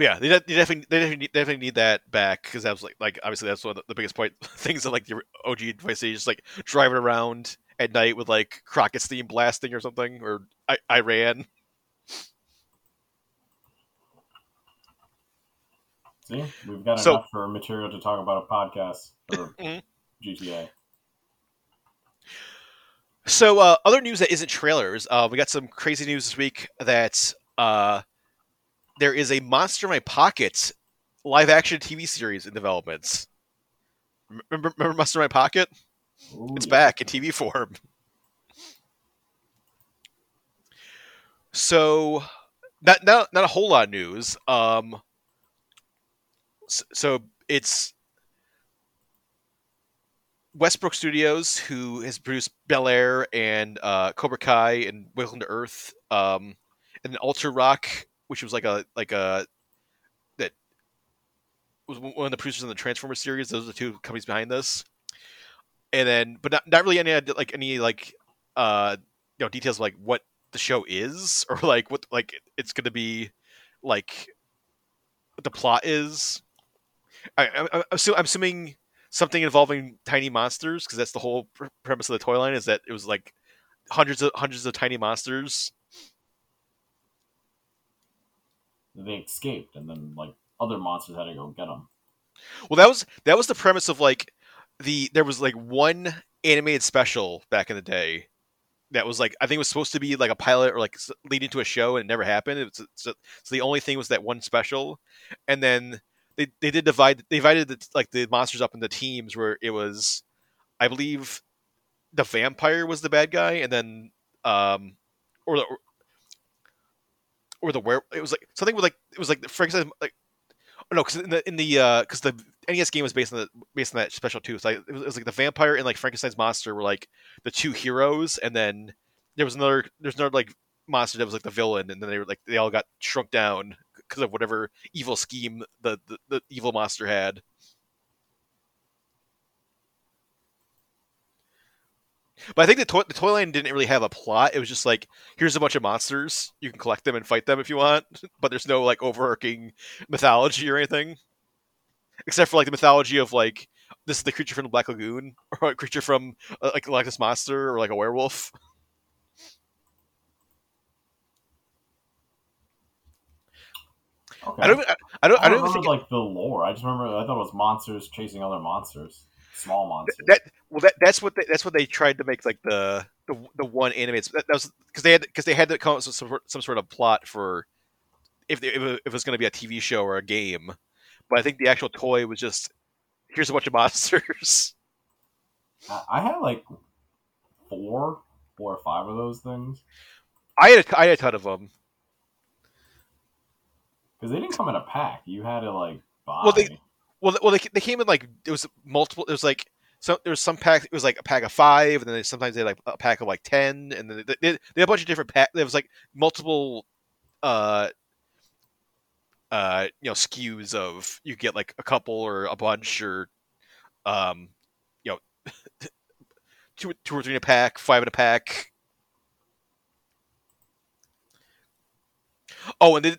yeah, they, de- they definitely they definitely need, definitely need that back because that was like like obviously that's one of the, biggest point (laughs) things that like the OG Vice City just like driving around at night with like Crockett's theme blasting or something or I, Iran. See, we've got So- enough for material to talk about a podcast or. GTA. (laughs) So uh, other news that isn't trailers, uh, we got some crazy news this week that uh, there is a Monster in My Pocket live action TV series in development. Remember, remember Monster in My Pocket? Ooh, It's yeah. back in TV form. So, not not not a whole lot of news. Um, s- so it's Westbrook Studios who has produced Bel Air and uh, Cobra Kai and Welcome to Earth, um, and Ultra Rock, which was like a like a that was one of the producers in the Transformers series. Those are the two companies behind this and then but not, not really any like any like uh you know details like what the show is (laughs) or like what like it's gonna be like the plot is I, I, I'm, assu- I'm assuming something involving tiny monsters because that's the whole pr- premise of the toy line is that it was like hundreds of hundreds of tiny monsters They escaped, and then like other monsters had to go get them. Well, that was that was the premise of like the there was like one animated special back in the day that was like I think it was supposed to be like a pilot or like leading to a show and it never happened. It's so, so the only thing was that one special, and then they they did divide they divided the, like the monsters up into teams where it was I believe the vampire was the bad guy and then um or the or the where it was like something with like it was like the Frankenstein like oh, no because in the in the uh, because the NES game was based on the based on that special too. So like, it, was, it was like the vampire and like Frankenstein's monster were like the two heroes, and then there was another there's another like monster that was like the villain, and then they were like they all got shrunk down because of whatever evil scheme the, the the evil monster had. But I think the toy, the toy line didn't really have a plot. It was just like here's a bunch of monsters. You can collect them and fight them if you want, (laughs) but there's no like overarching mythology or anything except for like the mythology of like this is the creature from the Black Lagoon (laughs) or a creature from uh, like Loch Ness monster or like a werewolf. Okay. I don't. I, don't. I don't I don't even remember think like the lore. I just remember I thought it was monsters chasing other monsters, small monsters. that. Well, that that's what they, that's what they tried to make like the the, the one animated. That, that was because they had because they had to come up with some sort- some sort of plot for if they, if it was going to be a TV show or a game. But I think the actual toy was just here's a bunch of (laughs) monsters. I, I had like four, four or five of those things I had a, I had a ton of them. because they didn't come in a pack. You had to like buy. Well, they- Well, well, they, they came in like it was multiple. It was like so there was some pack. It was like a pack of five, and then they, sometimes they had like a pack of like ten, and then they, they, they had a bunch of different pack. There was like multiple, uh, uh, you know skews of you get like a couple or a bunch or um, you know (laughs) two two or three in a pack, five in a pack. Oh, and they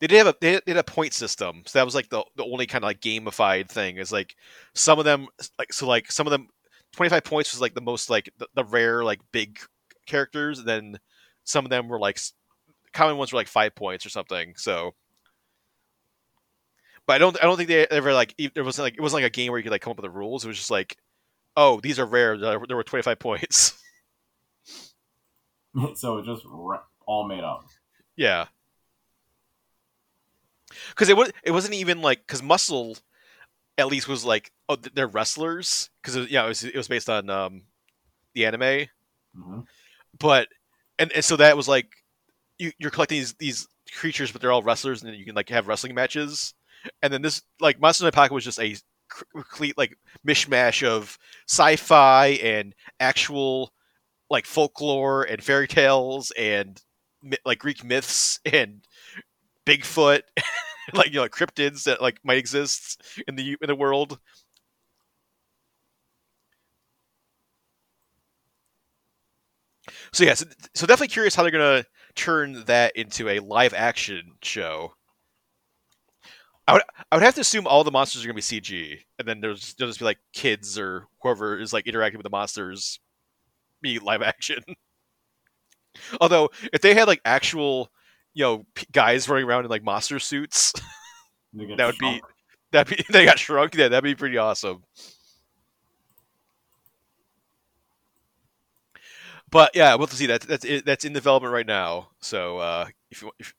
they did have a they did a point system, so that was like the the only kind of like gamified thing. Is like some of them like so like some of them twenty five points was like the most like the, the rare like big characters, and then some of them were like common ones were like five points or something. So, but I don't I don't think they ever like there wasn't like it wasn't like a game where you could like come up with the rules. It was just like, oh, these are rare. There were twenty five points. (laughs) so it just all made up. Yeah. Because it was it wasn't even like because muscle at least was like oh they're wrestlers because yeah it was it was based on um the anime mm-hmm. but and, and so that was like you, you're collecting these these creatures but they're all wrestlers and then you can like have wrestling matches and then this like monsters in my pocket was just a complete like mishmash of sci-fi and actual like folklore and fairy tales and like greek myths and bigfoot (laughs) like you know like cryptids that like might exist in the in the world. So yeah, so, so definitely curious how they're gonna turn that into a live action show. I would I would have to assume all the monsters are gonna be CG, and then there's there'll just be like kids or whoever is like interacting with the monsters be live action. (laughs) Although if they had like actual you know guys running around in like monster suits. (laughs) that would shrunk. be that be (laughs) they got shrunk. Yeah, that'd be pretty awesome. But yeah, we'll see that that's that's in development right now. So uh, if you if,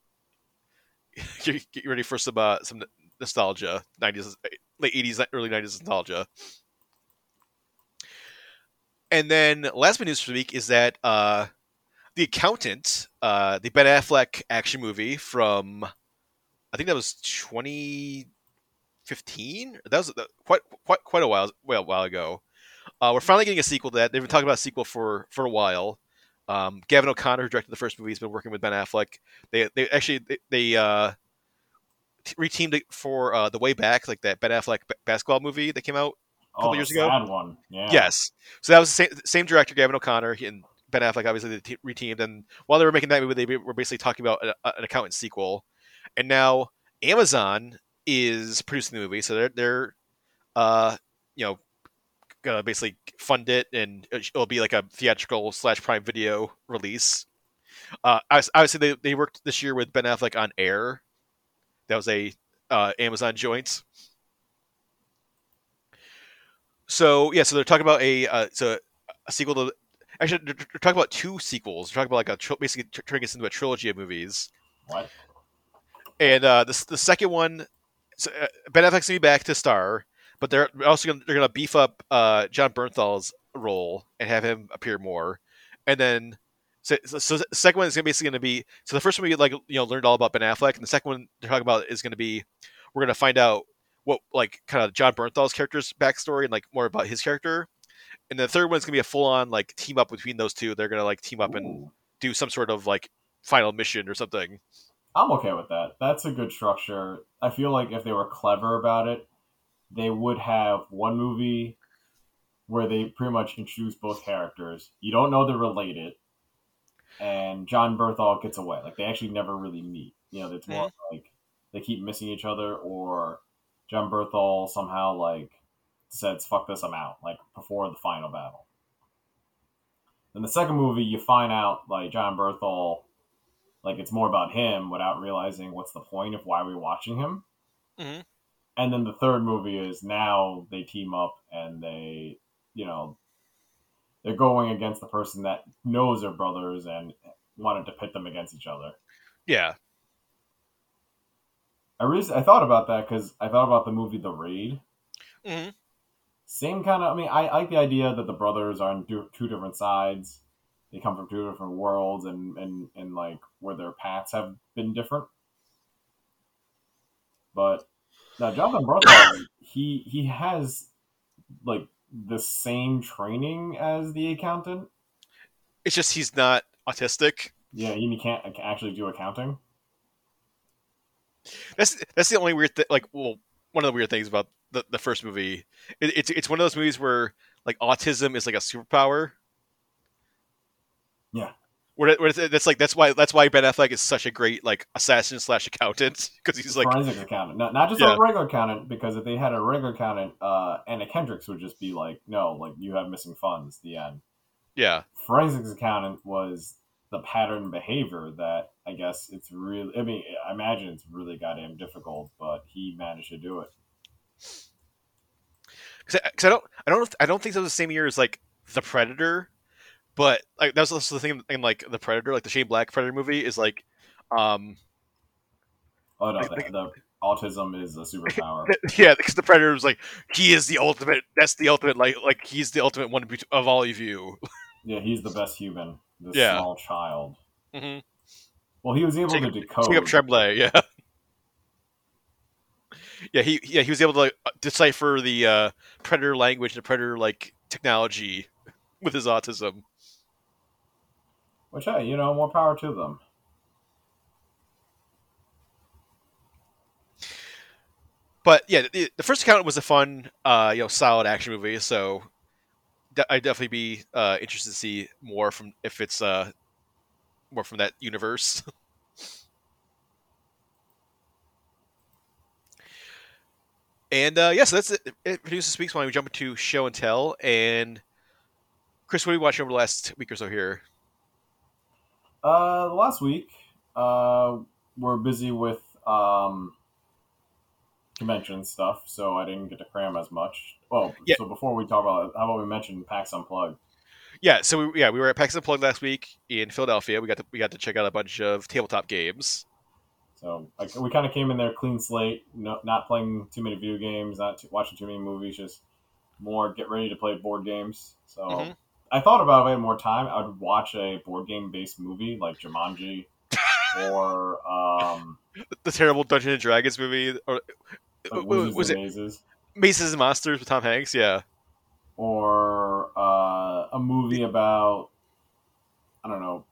(laughs) get ready for some uh, some nostalgia, nineties, late eighties, early nineties nostalgia. And then last bit news for the week is that uh, the Accountant, uh, the Ben Affleck action movie from, I think that was 2015. That was quite quite quite a while well, a while ago. Uh, we're finally getting a sequel to that. They've been talking about a sequel for for a while. Um, Gavin O'Connor, who directed the first movie, has been working with Ben Affleck. They they actually they, they uh, reteamed it for uh, the way back, like that Ben Affleck b- basketball movie that came out a couple oh, years ago. one, yeah. Yes, so that was the same, same director, Gavin O'Connor, and Ben Affleck obviously they reteamed, and while they were making that movie, they were basically talking about a, an accountant sequel, and now Amazon is producing the movie, so they're they're uh you know gonna basically fund it, and it'll be like a theatrical slash Prime Video release. Uh, obviously they they worked this year with Ben Affleck on Air. That was a uh, Amazon joint. So yeah, so they're talking about a uh, so a sequel to Actually, they're, talking about two sequels. They're talking about like a basically turning this into a trilogy of movies. What? And uh, the the second one, so, uh, Ben Affleck's gonna be back to star, but they're also gonna they're gonna beef up uh, Jon Bernthal's role and have him appear more. And then so, so the second one is gonna basically gonna be so the first one we like you know learned all about Ben Affleck, and the second one they're talking about is gonna be we're gonna find out what like kind of Jon Bernthal's character's backstory and like more about his character and the third one's gonna be a full on like team up between those two. They're gonna like team up Ooh. and do some sort of like final mission or something. I'm okay with that. That's a good structure. I feel like if they were clever about it, they would have one movie where they pretty much introduce both characters. You don't know they're related, and Jon Bernthal gets away. Like they actually never really meet. You know, it's more mm-hmm. like they keep missing each other, or Jon Bernthal somehow like says "fuck this, I'm out." Like before the final battle. In the second movie, you find out like Jon Bernthal, like it's more about him without realizing what's the point of why we're watching him. Mm-hmm. And then the third movie is now they team up and they, you know, they're going against the person that knows their brothers and wanted to pit them against each other. Yeah. I really, I thought about that because I thought about the movie The Raid. Mm-hmm same kind of. I mean, I, I like the idea that the brothers are on two different sides. They come from two different worlds, and and and like where their paths have been different. But now, Jon Bernthal, (coughs) he he has like the same training as the accountant. It's just he's not autistic. Yeah, he can't actually do accounting. That's that's the only weird thing. Like, well, one of the weird things about the, the first movie. It, it's it's one of those movies where like autism is like a superpower. Yeah. Where, where it's, that's like that's why that's why Ben Affleck is such a great like assassin slash accountant (laughs) because he's like forensic accountant, not, not just Yeah. a regular accountant. Because if they had a regular accountant, uh, Anna Kendricks would just be like, "No, like you have missing funds." The end. yeah Forensics accountant was the pattern behavior that I guess it's really. I mean, I imagine it's really goddamn difficult, but he managed to do it. Because I, I don't I don't I don't think that was the same year as like the Predator, but like that was also the thing in like the Predator, like the Shane Black Predator movie is like, um Oh no, I the, the autism is a superpower. (laughs) yeah because the Predator was like he is the ultimate that's the ultimate like like he's the ultimate one of all of you. (laughs) yeah, he's the best human. This Yeah. small child. mm-hmm. Well, he was able Jacob- to decode. Jacob Tremblay, yeah. Yeah, he yeah he was able to like, decipher the uh, predator language and predator like technology (laughs) with his autism. Which hey, you know, more power to them. But yeah, the, the first account was a fun, uh, you know, solid action movie. So de- I'd definitely be uh, interested to see more from if it's uh, more from that universe. (laughs) and uh, yes, that's it. It produces speaks when we jump into show and tell. And Chris, what have you watched over the last week or so here? Uh, last week, uh, we're busy with um, convention stuff, so I didn't get to cram as much. Well, Yeah. so before we talk about it, how about we mention PAX Unplugged? Yeah, so we, yeah, we were at PAX Unplugged last week in Philadelphia. We got to we got to check out a bunch of tabletop games. So like, we kind of came in there clean slate, no, not playing too many video games, not too, watching too many movies, just more get ready to play board games. So Mhm. I thought about if I had more time, I would watch a board game based movie like Jumanji (laughs) or um, The terrible Dungeons and Dragons movie, or like was, was and it Mazes. Maces and Monsters with Tom Hanks? Yeah. or uh, a movie about I don't know,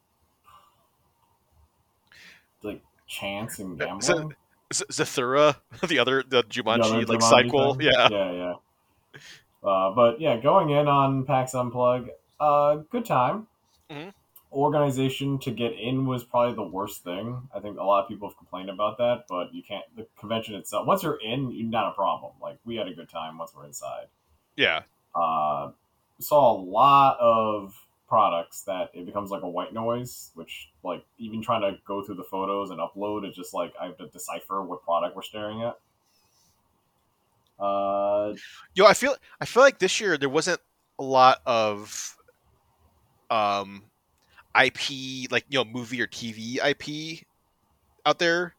like chance and gambling. Z- Zathura, (laughs) the other the Jumanji The other like Jumanji sequel. thing? Yeah. yeah, yeah. Uh, but yeah, going in on PAX Unplug, uh, good time. Mhm. Organization to get in was probably the worst thing. I think a lot of people have complained about that, but you can't. The convention itself, once you're in, you're not a problem. Like we had a good time once we're inside. Yeah. uh, saw a lot of products that it becomes like a white noise, which like even trying to go through the photos and upload, it's just like I have to decipher what product we're staring at. Uh, Yo, I feel I feel like this year there wasn't a lot of um IP like you know movie or TV IP out there.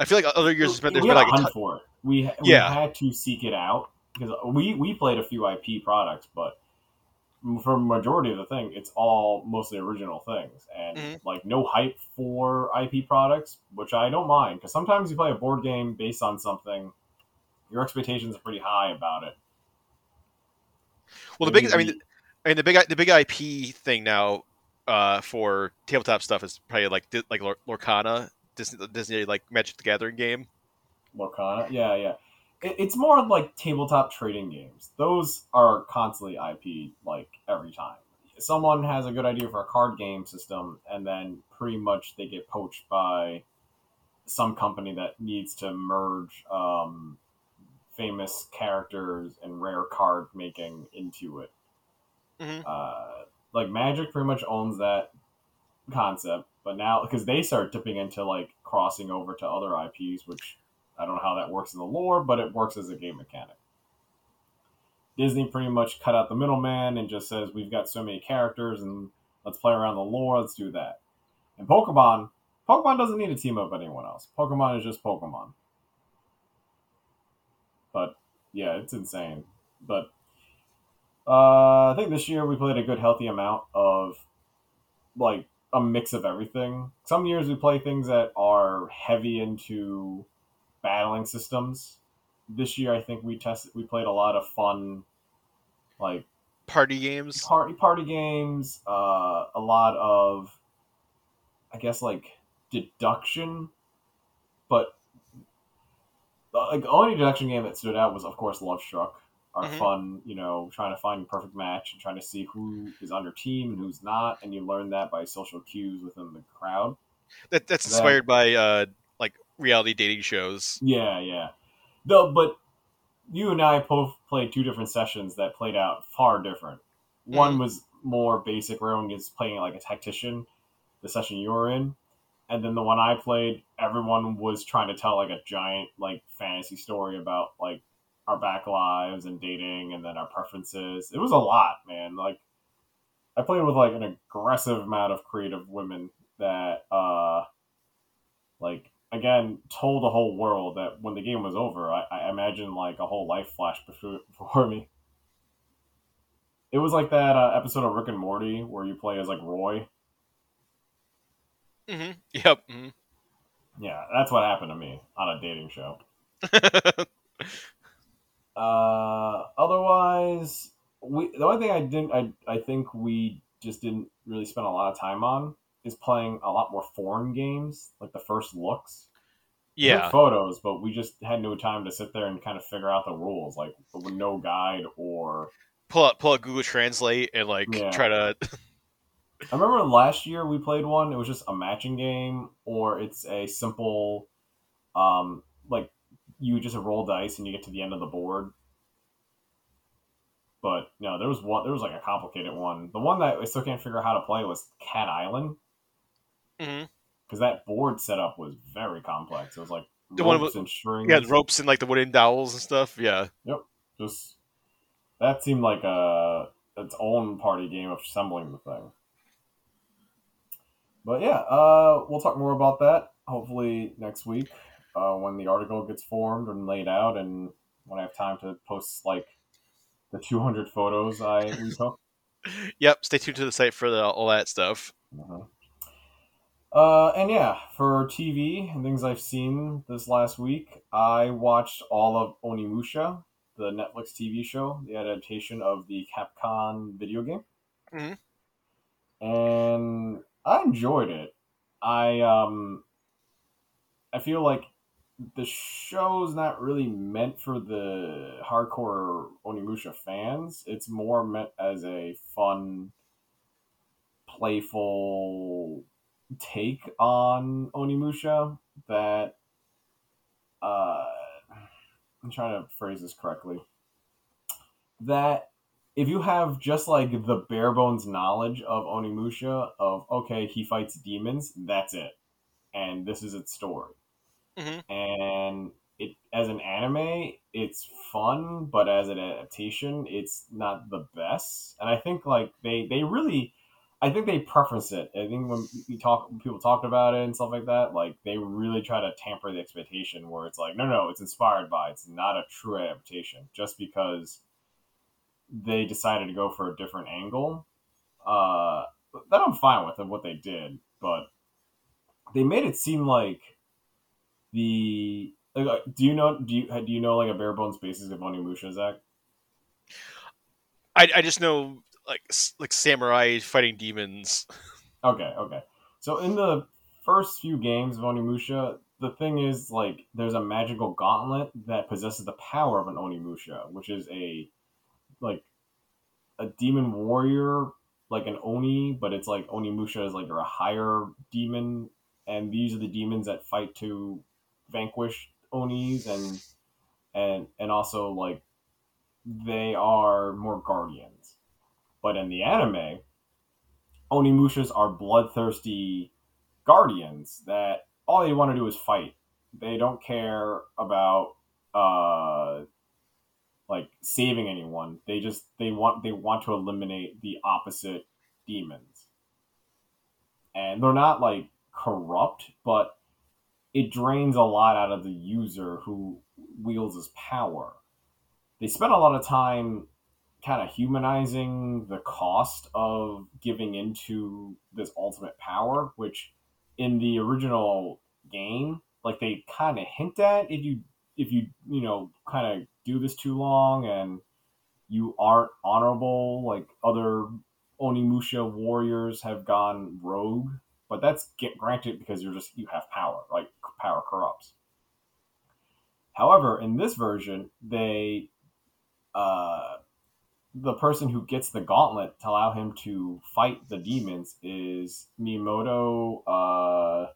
I feel like other years there's been, there's we been like a ton- for it. We we Yeah. had to seek it out because we we played a few IP products, but for majority of the thing, it's all mostly original things and Mhm. like no hype for IP products, which I don't mind because sometimes you play a board game based on something, your expectations are pretty high about it. well the Maybe big I mean I mean the big the big IP thing now uh for tabletop stuff is probably like Di- like Lor- Lorcana Disney Disney like Magic the Gathering game. Lorcana. Yeah, yeah. It, it's more like tabletop trading games. Those are constantly IP, like every time. Someone has a good idea for a card game system, and then pretty much they get poached by some company that needs to merge um, famous characters and rare card making into it. Mhm. Uh, like Magic pretty much owns that concept, but now because they start dipping into like crossing over to other IPs, which I don't know how that works in the lore, but it works as a game mechanic. Disney pretty much cut out the middleman and just says we've got so many characters and let's play around the lore, let's do that. And Pokemon, Pokemon doesn't need to team up with anyone else. Pokemon is just Pokemon. But yeah, it's insane. But uh, I think this year we played a good healthy amount of like a mix of everything. Some years we play things that are heavy into battling systems. This year I think we tested we played a lot of fun like Party games. party party games, uh, a lot of I guess like deduction, but like the only deduction game that stood out was of course Love Struck. Our Mhm. fun, you know, trying to find the perfect match and trying to see who is on your team and who's not, and you learn that by social cues within the crowd. That that's That- inspired by uh reality dating shows. Yeah, yeah. Though, but you and I both played two different sessions that played out far different. One was more basic, where everyone is playing like a tactician. The session you were in, and then the one I played, everyone was trying to tell like a giant like fantasy story about like our back lives and dating, and then our preferences. It was a lot, man. Like I played with like an aggressive amount of creative women that uh like again told the whole world that when the game was over i, I imagine like a whole life flashed before, (laughs) before me it was like that uh, episode of rick and morty where you play as like roy Mm-hmm. Yep. Mm-hmm. yeah that's what happened to me on a dating show (laughs) uh otherwise we the only thing i didn't i, I think we just didn't really spend a lot of time on is playing a lot more foreign games like the first looks yeah. photos, but we just had no time to sit there and kind of figure out the rules, like with no guide or. Pull out pull out Google Translate and like Yeah. try to. (laughs) I remember last year we played one. It was just a matching game, or it's a simple, um, like you just roll dice and you get to the end of the board. But no, there was one. There was like a complicated one. The one that I still can't figure out how to play was Cat Island Because that board setup was very complex. It was like The one ropes with- and strings. Yeah, the ropes and like the wooden dowels and stuff. Yeah. Yep. Just that seemed like a its own party game of assembling the thing. But yeah, uh, we'll talk more about that hopefully next week uh, when the article gets formed and laid out, and when I have time to post like the 200 photos I we took. (laughs) Yep. Stay tuned to the site for the, all that stuff. Mhm. Uh, and yeah, for TV and things I've seen this last week, I watched all of Onimusha, the Netflix TV show, the adaptation of the Capcom video game. Mhm. And I enjoyed it. I um I feel like the show's not really meant for the hardcore Onimusha fans. It's more meant as a fun playful take on Onimusha that uh I'm trying to phrase this correctly. That if you have just like the bare bones knowledge of Onimusha of okay, he fights demons, that's it. And this is its story. Mhm. And it as an anime, it's fun, but as an adaptation, it's not the best. And I think like they they really I think they preference it. I think when we talk, when people talk about it and stuff like that, like they really try to tamper the expectation. Where it's like, no, no, it's inspired by. It's not a true adaptation. Just because they decided to go for a different angle, uh, that I'm fine with of what they did. But they made it seem like the. Like, uh, do you know? Do you do you know like a bare bones basis of Onimusha, Zach? I, I just know like like samurai fighting demons. Okay, okay. So in the first few games of Onimusha, the thing is like there's a magical gauntlet that possesses the power of an Onimusha, which is a like a demon warrior, like an Oni, but it's like Onimusha is like you're a higher demon, and these are the demons that fight to vanquish Onis and and and also like they are more guardians. But in the anime, Onimushas are bloodthirsty guardians that all they want to do is fight. They don't care about uh like saving anyone. They just they want they want to eliminate the opposite demons. And they're not like corrupt, but it drains a lot out of the user who wields his power. They spend a lot of time kind of humanizing the cost of giving into this ultimate power, which in the original game, like they kind of hint at if you if you you know kind of do this too long and you aren't honorable, like other Onimusha warriors have gone rogue, but that's get granted because you're just you have power, like power corrupts. However, in this version, they uh, the person who gets the gauntlet to allow him to fight the demons is Miyamoto. Uh,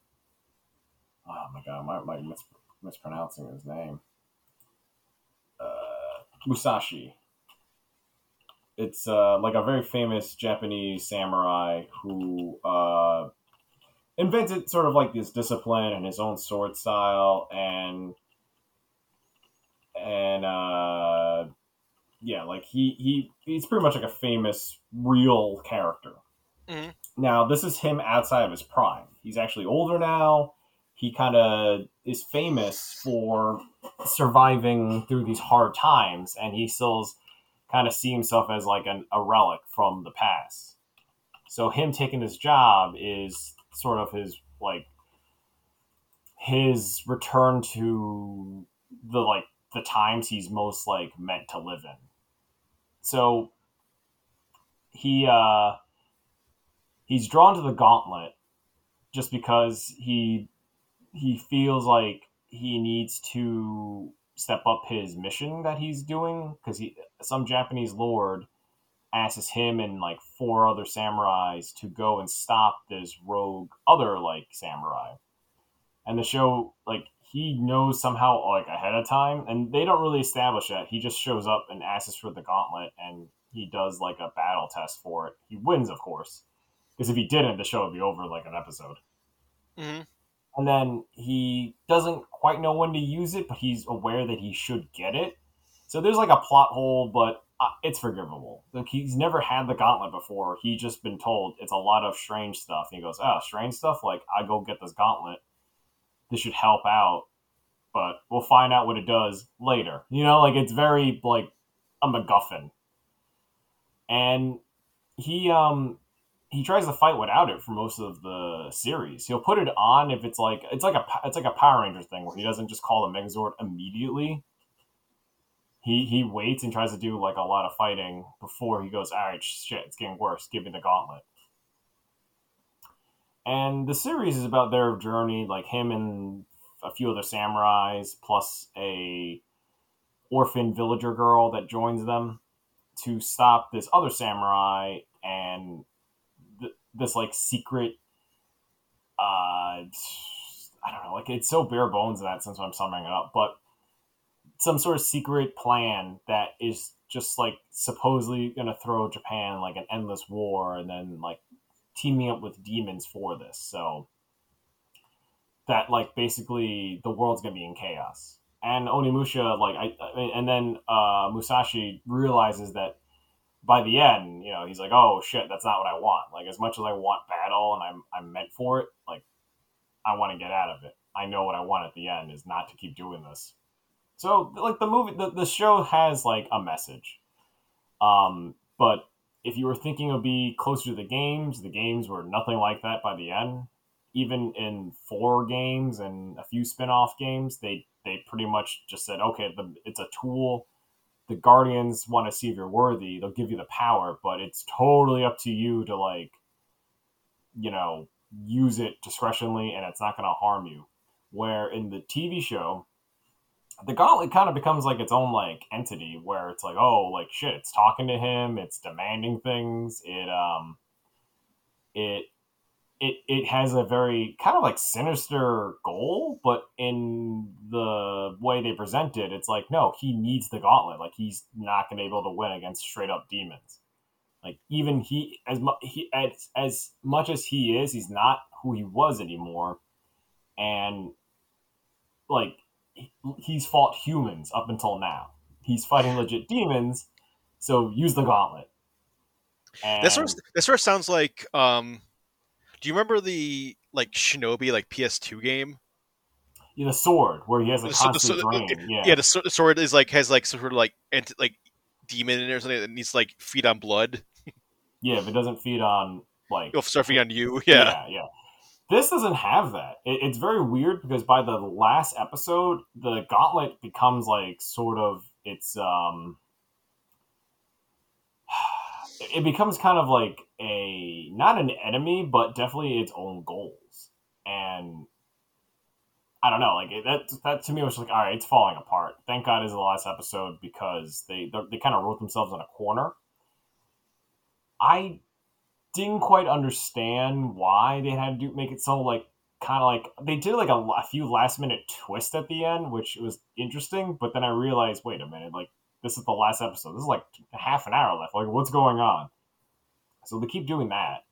oh my god, I might mis- mispronouncing his name. Uh, Musashi. It's uh, like a very famous Japanese samurai who uh, invented sort of like this discipline and his own sword style and and uh, yeah, like he he he's pretty much like a famous real character. Mhm. Now this is him outside of his prime. He's actually older now. He kind of is famous for surviving through these hard times, and he still kind of see himself as like an, a relic from the past. So him taking this job is sort of his like his return to the like the times he's most like meant to live in. So he uh he's drawn to the gauntlet just because he he feels like he needs to step up his mission that he's doing because he some Japanese lord asks him and like four other samurais to go and stop this rogue other like samurai. And the show like he knows somehow like ahead of time and they don't really establish that. He just shows up and asks for the gauntlet and he does like a battle test for it. He wins of course. Because if he didn't, the show would be over like an episode hmm and then he doesn't quite know when to use it, but he's aware that he should get it. So there's like a plot hole, but uh, it's forgivable. Like he's never had the gauntlet before. He just been told it's a lot of strange stuff. And he goes, "Oh, strange stuff! Like I go get this gauntlet. This should help out, but we'll find out what it does later." You know, like it's very like a MacGuffin. And he um he tries to fight without it for most of the series. He'll put it on if it's like it's like a it's like a Power Ranger thing where he doesn't just call the Megazord immediately. He he waits and tries to do like a lot of fighting before he goes. All right, shit, it's getting worse. Give me the gauntlet. And the series is about their journey, like him and a few other samurais, plus a orphan villager girl that joins them to stop this other samurai and this like secret uh I don't know, like it's so bare bones in that sense I'm summing it up, but some sort of secret plan that is just like supposedly gonna throw Japan like an endless war and then like teaming up with demons for this. So that like basically the world's gonna be in chaos. And Onimusha like I, and then uh Musashi realizes that by the end, you know, he's like, "Oh shit, that's not what I want." Like as much as I want battle and I'm I'm meant for it, like I want to get out of it. I know what I want at the end is not to keep doing this. So like the movie, the, the show has like a message. Um, but if you were thinking it would be closer to the games, the games were nothing like that by the end. Even in four games and a few spin-off games, they they pretty much just said, okay, the, it's a tool. The guardians want to see if you're worthy. They'll give you the power. But it's totally up to you to like you know use it discretionally and it's not going to harm you. Where in the tv show the gauntlet kind of becomes like its own like entity where it's like oh like shit it's talking to him it's demanding things it um it it it has a very kind of like sinister goal, but in the way they present it, it's like no, he needs the gauntlet. Like he's not going to be able to win against straight up demons. Like even he as much he as as much as he is, he's not who he was anymore, and like he's fought humans up until now. He's fighting legit demons, so use the gauntlet. And... That sort of, that sort of sounds like um, do you remember the like Shinobi like PS2 game? Yeah, the sword where he has a constant the, drain. The, yeah, yeah, the sword is like has like sort of like anti, like demon in there or something that needs to like feed on blood. yeah, if it doesn't feed on like it'll start feeding on you. Yeah, yeah, yeah. This doesn't have that. It, it's very weird because by the last episode, the gauntlet becomes like sort of it's um (sighs) it becomes kind of like a not an enemy, but definitely its own goals. And I don't know, like it, that that to me was like, all right, it's falling apart. Thank God is the last episode because they they, they kind of wrote themselves in a corner. I didn't quite understand why they had to do, make it so like kind of like they did like a, a few last minute twist at the end, which was interesting. But then I realized, wait a minute, like this is the last episode. This is like half an hour left. Like what's going on? So they keep doing that.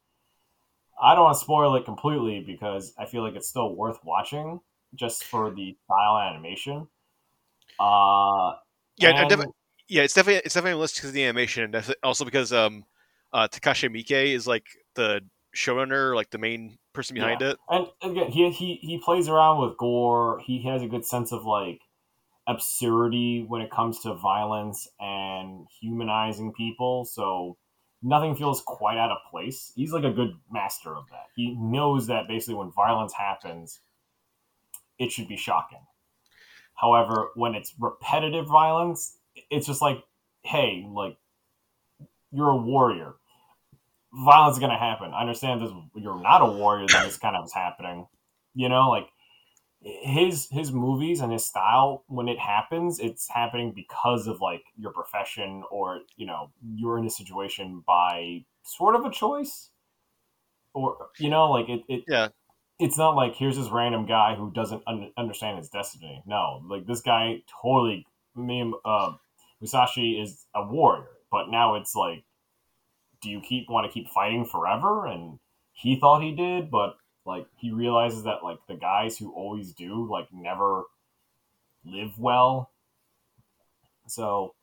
I don't want to spoil it completely because I feel like it's still worth watching just for the style animation. Uh, Yeah, and- and defi- yeah, it's definitely it's definitely listed because of the animation, and also because um, uh, Takashi Miike is like the showrunner, like the main person behind it. and again, he he he plays around with gore. He has a good sense of like absurdity when it comes to violence and humanizing people. So nothing feels quite out of place. He's like a good master of that. He knows that basically when violence happens, it should be shocking. However, when it's repetitive violence, it's just like, hey, like you're a warrior. Violence is gonna happen. I understand this. You're not a warrior. That this kind of is happening. You know, like his his movies and his style. When it happens, it's happening because of like your profession or you know you're in a situation by sort of a choice, or you know, like it. it Yeah. It's not like here's this random guy who doesn't un- understand his destiny. No, like this guy totally. Me, uh, Musashi is a warrior, but now it's like do you keep want to keep fighting forever? And he thought he did but like he realizes that like the guys who always do like never live well. So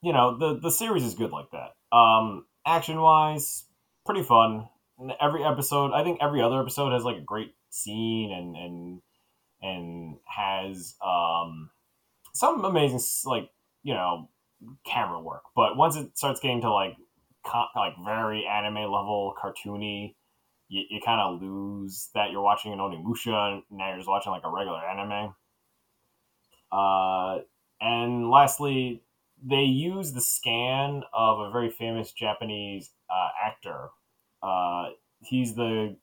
you know the the series is good like that. Um action wise pretty fun. Every episode i think every other episode has like a great scene and and and has um some amazing like you know camera work but once it starts getting to like co- like very anime level cartoony you, you kind of lose that you're watching an onimusha now you're just watching like a regular anime uh and lastly they use the scan of a very famous japanese uh, actor uh he's the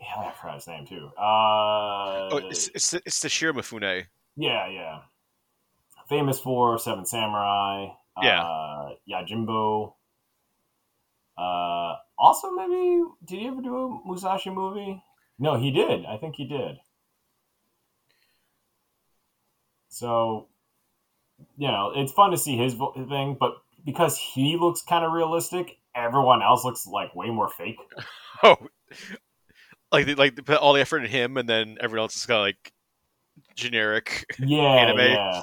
yeah, I forgot his name too. Uh, Oh, it's it's the, it's the Mifune. yeah, yeah. Famous for Seven Samurai. Yeah. Uh, Yojimbo. Uh, also, maybe did he ever do a Musashi movie? No, he did. I think he did. So, you know, it's fun to see his thing, but because he looks kind of realistic, everyone else looks like way more fake. (laughs) Oh, like they, like they put all the effort in him, and then everyone else is kind of like generic. Yeah, Anime. yeah.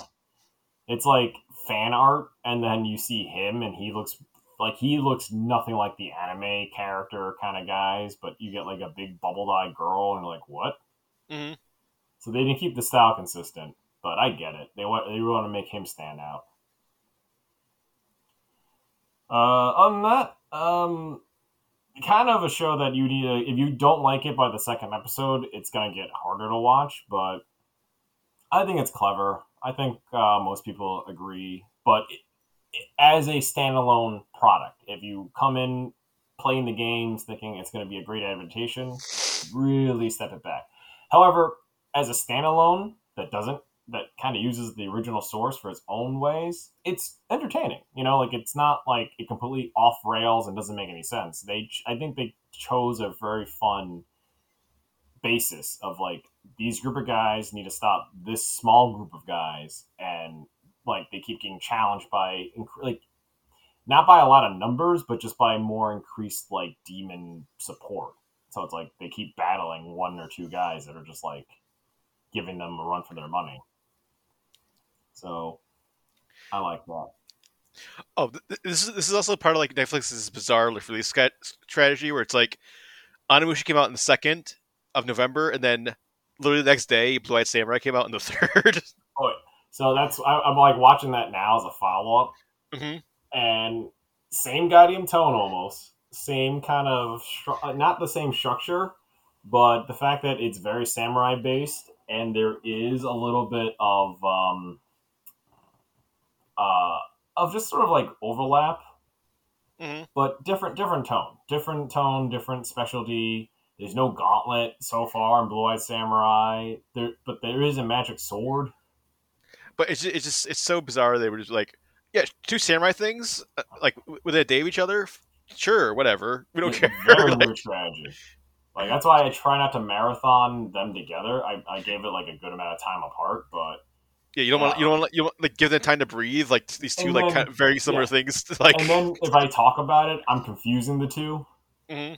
It's like fan art, and then you see him, and he looks like he looks nothing like the anime character kind of guys. But you get like a big bubble-eyed girl, and you're like, what? hmm So they didn't keep the style consistent, but I get it. They want they want to make him stand out. Uh, other than that, um, kind of a show that you need to. If you don't like it by the second episode, it's gonna get harder to watch. But I think it's clever. I think uh, most people agree. But it, it- as a standalone product, if you come in playing the games thinking it's going to be a great adaptation, really step it back. However, as a standalone that doesn't that kind of uses the original source for its own ways, it's entertaining. You know, like it's not like it completely off rails and doesn't make any sense. They, I think they chose a very fun basis of like these group of guys need to stop this small group of guys, and like they keep getting challenged by like not by a lot of numbers, but just by more increased like demon support. So it's like they keep battling one or two guys that are just like giving them a run for their money. So I like that. Oh, th- th- this is this is also part of like Netflix's bizarre release strategy, where it's like Onimusha came out in the second of November, and then literally the next day, Blue Eyed Samurai came out in the (laughs) third. Oh, so that's I, I'm like watching that now as a follow up, Mhm. and same goddamn tone almost, same kind of stru- uh, not the same structure, but the fact that it's very samurai based, and there is a little bit of um, uh, of just sort of like overlap Mhm. but different different tone different tone different specialty There's no gauntlet so far in Blue Eyed Samurai. There, but there is a magic sword. But it's just, it's just it's so bizarre. They were just like, yeah, two samurai things, uh, like within a day of each other. Sure, whatever. We don't It's care. Very (laughs) Like, strategy. Like that's why I try not to marathon them together. I, I gave it like a good amount of time apart, but yeah, you don't want you don't want you don't like give them time to breathe. Like these two like then- kind of very similar yeah. things. (laughs) Like and then if I talk about it, I'm confusing the two. Mhm.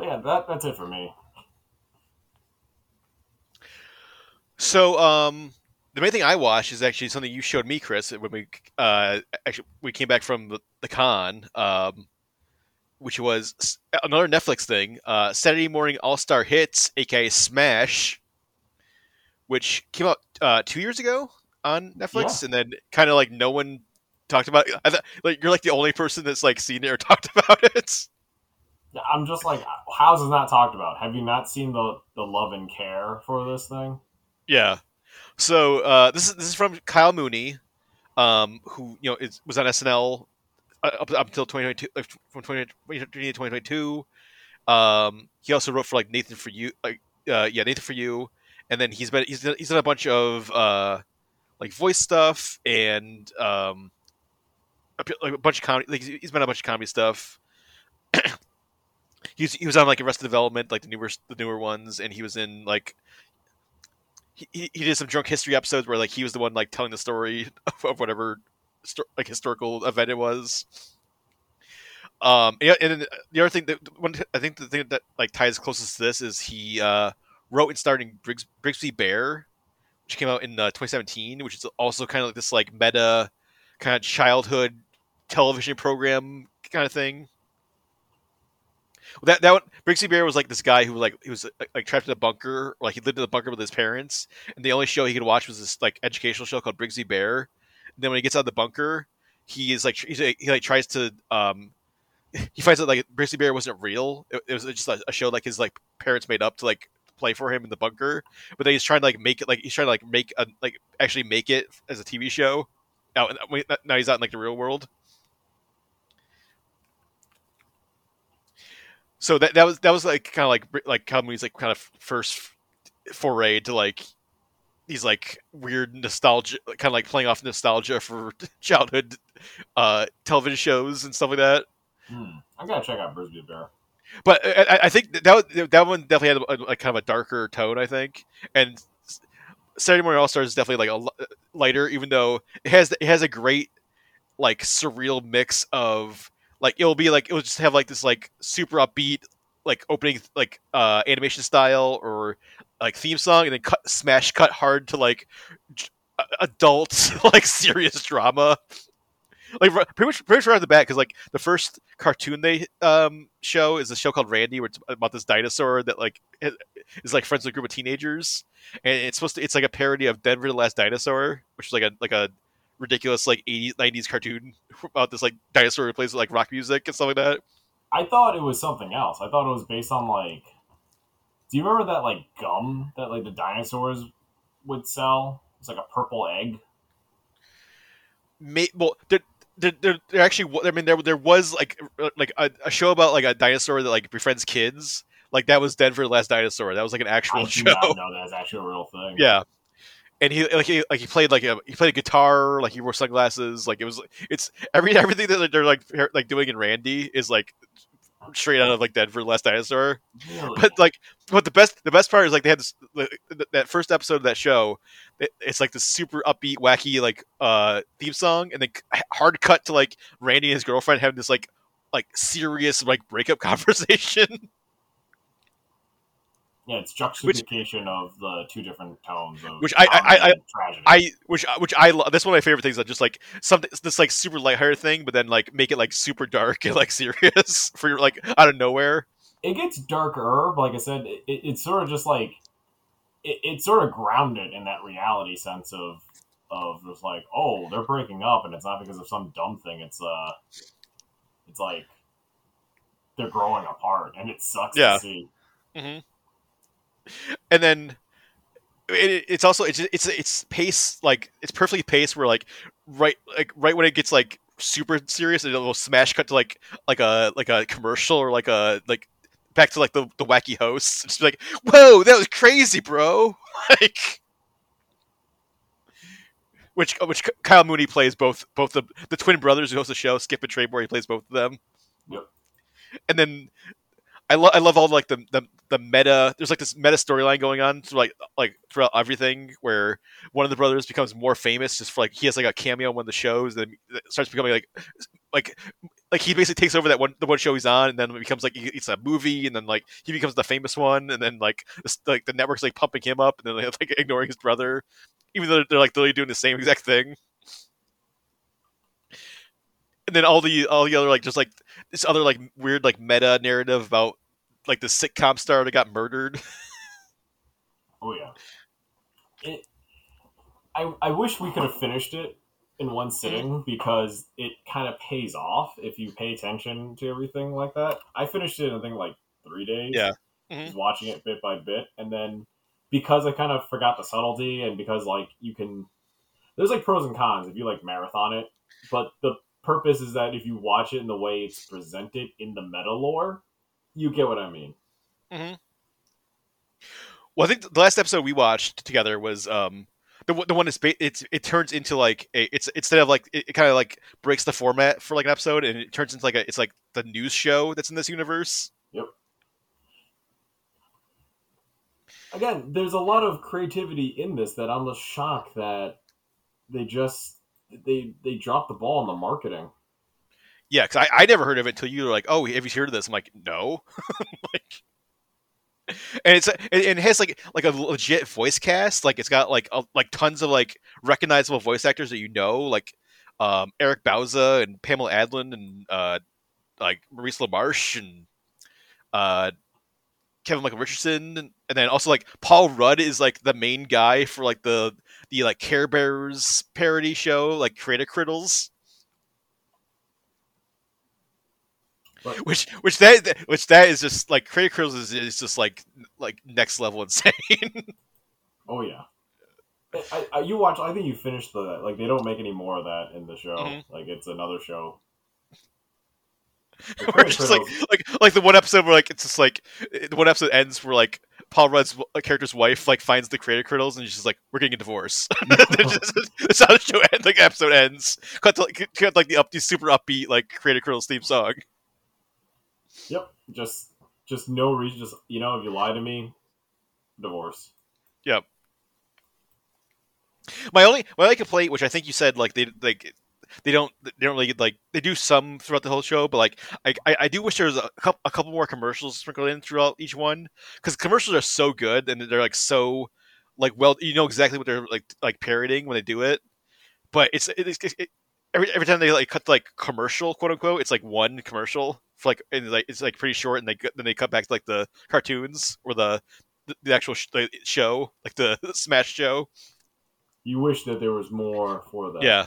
But yeah, that that's it for me. So, um, the main thing I watched is actually something you showed me, Chris, when we uh, actually we came back from the, the con, um, which was another Netflix thing, uh, Saturday Morning All Star Hits, aka Smash, which came out uh, two years ago on Netflix, and then kind of like no one talked about it. I th- like you're like the only person that's like seen it or (laughs) talked about it. I'm just like, how's it not talked about? Have you not seen the the love and care for this thing? Yeah. So uh, this is this is from Kyle Mooney, um, who you know is, was on SNL uh, up, up until 2022 uh, from 2020 to 2022. Um, he also wrote for like Nathan for You, like uh, yeah Nathan for You, and then he's been he's done, he's done a bunch of uh, like voice stuff and um, a, like a bunch of comedy. Like he's been a bunch of comedy stuff. (clears throat) He's, he was on like Arrested Development, like the newer the newer ones, and he was in like he, he did some drunk history episodes where like he was the one like telling the story of, (laughs) of whatever like historical event it was. Um, and then the other thing that one I think the thing that like ties closest to this is he uh, wrote and starred in Briggs, Brigsby Bear, which came out in uh, 2017, which is also kind of like this like meta kind of childhood television program kind of thing. That that one, Brigsby Bear was like this guy who like he was like, like trapped in a bunker, like he lived in a bunker with his parents, and the only show he could watch was this like educational show called Brigsby Bear. And then when he gets out of the bunker, he is like he's, he like tries to um (laughs) he finds out like Brigsby Bear wasn't real. It, it was just a, a show like his like parents made up to like play for him in the bunker. But then he's trying to like make it like he's trying to like make a like actually make it as a TV show. Now, now he's out in like the real world. So that that was that was like kind of like like Kamui like kind of first foray to like these like weird nostalgia, kind of like playing off nostalgia for (laughs) childhood uh, television shows and stuff like that. Hmm. I gotta check out Brigsby Bear. But I, I- I think that that one definitely had a, like kind of a darker tone. I think, and Saturday Morning All Stars is definitely like a lighter, even though it has it has a great like surreal mix of like it'll be like it'll just have like this like super upbeat like opening like uh animation style or like theme song and then cut smash cut hard to like j- adult (laughs) like serious drama. Like pretty much pretty much right off the bat because like the first cartoon they um show is a show called Randy where it's about this dinosaur that like is like friends with a group of teenagers. And it's supposed to it's like a parody of Denver the Last Dinosaur which is like a like a ridiculous like 80s 90s cartoon about this like dinosaur who plays like rock music and stuff like that I thought it was something else. I thought it was based on like. Do you remember that like gum that like the dinosaurs would sell? It's like a purple egg. May, well, there, there, there, there actually, I mean, there, there was like, uh, like a, a show about like a dinosaur that like befriends kids. Like that was Denver the Last Dinosaur. That was like an actual I (laughs) show. know that's actually a real thing. Yeah, and he like he like he played like a he played a guitar. Like he wore sunglasses. Like it was it's every (laughs) everything that they're like like doing in Randy is like straight out of like Denver the Last Dinosaur. Really? But like, but the best the best part is like they had this like, that first episode of that show. it- It's like this super upbeat, wacky like uh theme song, and then hard cut to like Randy and his girlfriend having this like like serious like breakup (laughs) conversation. Yeah, it's juxtaposition of the two different tones of Which I- I- I- I which which I love. That's one of my favorite things. That just like something this like super lighthearted thing, but then like make it like super dark (laughs) and like serious for like out of nowhere. it gets darker. but Like I said, it, it's sort of just like it, it's sort of grounded in that reality sense of of just like, oh, they're breaking up, and it's not because of some dumb thing. It's uh, it's like they're growing apart, and it sucks Yeah. to see. (laughs) and then it, it's also it's it's it's pace like it's perfectly paced where like right like right when it gets like super serious and it'll smash cut to like like a like a commercial or like a like back to like the, the wacky hosts. Just be like whoa that was crazy bro. (laughs) Like which which Kyle Mooney plays both both the the twin brothers who host the show Skip and Trey Moore he plays both of them. Yep. and then I love I love all like the, the the meta. There's like this meta storyline going on through like like throughout everything, where one of the brothers becomes more famous just for like he has like a cameo on one of the shows, then starts becoming like like like he basically takes over that one the one show he's on, and then it becomes like it's a movie, and then like he becomes the famous one, and then like this, like the network's like pumping him up, and then like (laughs) ignoring his brother, even though they're like literally doing the same exact thing. And then all the all the other like just like this other like weird like meta narrative about like the sitcom star that got murdered. (laughs) Oh yeah. It. I I wish we could have finished it in one mm-hmm. sitting because it kind of pays off if you pay attention to everything like that. I finished it in I think like three days. Yeah. Mm-hmm. Just watching it bit by bit, and then because I kind of forgot the subtlety, and because like you can, there's like pros and cons if you like marathon it, but the purpose is that if you watch it in the way it's presented in the meta lore, you get what I mean. Well, I think the last episode we watched together was um the one- the one that's ba- it's it turns into like a, it's instead of like it, it kind of like breaks the format for like an episode and it turns into like a it's like the news show that's in this universe. Yep. Again, there's a lot of creativity in this that I'm just shocked that they just they they dropped the ball on the marketing. Yeah, because I, I never heard of it until you were like, oh, have you heard of this? I'm like, no. (laughs) like, and it's and it has like like a legit voice cast. Like it's got like a, like tons of like recognizable voice actors that you know, like um, Eric Bauza and Pamela Adlon and uh, like Maurice LaMarche and uh, Kevin Michael Richardson, and, and then also like Paul Rudd is like the main guy for like the the like Care Bears parody show, like Creator Criddles. But which which that which that is just like Creator Criddles is, is just like like next level (laughs) insane. oh yeah, I, I, you watch. I think you finished the like. They don't make any more of that in the show. Mhm. Like it's another show. (laughs) Or just like like like the one episode where like it's just like the one episode ends where like Paul Rudd's uh, character's wife like finds the Creator Criddles and she's like we're getting a divorce. (laughs) (laughs) That's just- That's how the show ends. Like episode ends. Cut to like, cut, like the up the super upbeat like Creator Criddles theme song. Yep, just just no reason. Just you know, if you lie to me, divorce. Yep. My only my only complaint, which I think you said, like they like they don't they don't really like they do some throughout the whole show, but like I I, I do wish there was a couple a couple more commercials sprinkled in throughout each one because commercials are so good and they're like so like well you know exactly what they're like like parodying when they do it, but it's it's, it's it, every every time they like cut to, like commercial quote unquote it's like one commercial for like and like it's like pretty short and they then they cut back to like the cartoons or the the, the actual sh- the show like the (laughs) Smash show. You wish that there was more for that. Yeah,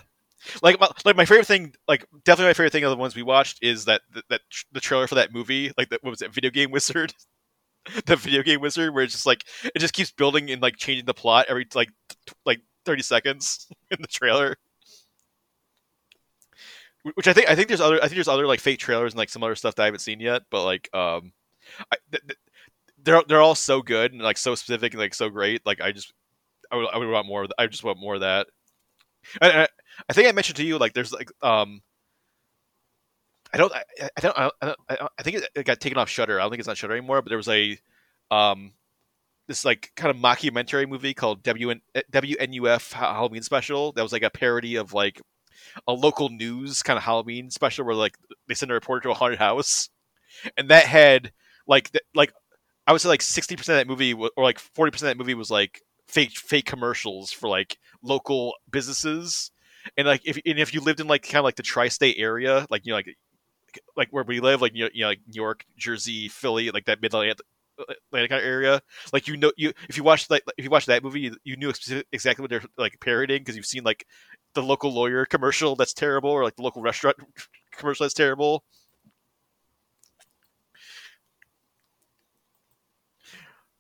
like my, like my favorite thing, like definitely my favorite thing of the ones we watched is that that, that tr- the trailer for that movie, like what was it, Video Game Wizard, (laughs) the Video Game Wizard, where it's just like it just keeps building and like changing the plot every like t- like thirty seconds (laughs) in the trailer. Which I think I think there's other I think there's other like fake trailers and like some other stuff that I haven't seen yet, but like um, I, th- th- they're they're all so good and like so specific and like so great. Like I just I would, I would want more. Of th- I just want more of that. I, I think I mentioned to you like there's like um I don't I, I don't I, I, I think it, it got taken off Shudder. I don't think it's on Shudder anymore. But there was a um this like kind of mockumentary movie called WN, WNUF Halloween Special. That was like a parody of like a local news kind of Halloween special where like they send a reporter to a haunted house, and that had like th- like I would say like sixty percent of that movie or like forty percent of that movie was like fake fake commercials for like local businesses. And like if and if you lived in like kind of like the tri-state area like you know like like where we live like you know, like New York Jersey Philly like that mid Atlantic area like you know you if you watch like if you watch that movie you, you knew exactly what they're like parodying because you've seen like the local lawyer commercial that's terrible or like the local restaurant (laughs) commercial that's terrible.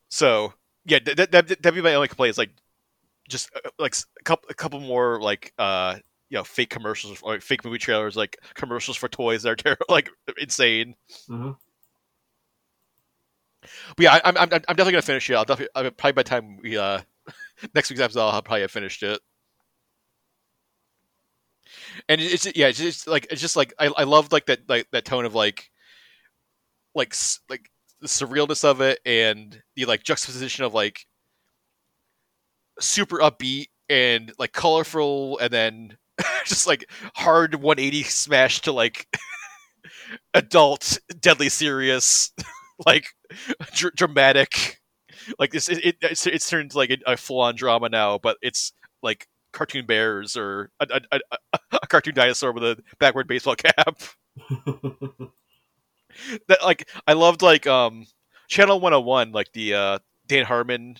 So yeah that, that, that'd be my only complaint is like just uh, like a couple a couple more like uh you know fake commercials or fake movie trailers, like commercials for toys that are ter- (laughs) like insane. hmm But yeah, I, I'm I'm I'm definitely gonna finish it. I'll definitely I'll, probably by the time we uh (laughs) next week's episode, I'll probably have finished it. And it's yeah, it's just like it's just like I I love like that like that tone of like like like the surrealness of it and the like juxtaposition of like super upbeat and like colorful and then (laughs) just like hard 180 smash to like (laughs) adult deadly serious (laughs) like dr- dramatic. Like this it, it it's, it's turned like a, full-on drama now but it's like cartoon bears or a, a, a, a cartoon dinosaur with a backward baseball cap (laughs) that like I loved like um Channel 101 like the uh Dan Harmon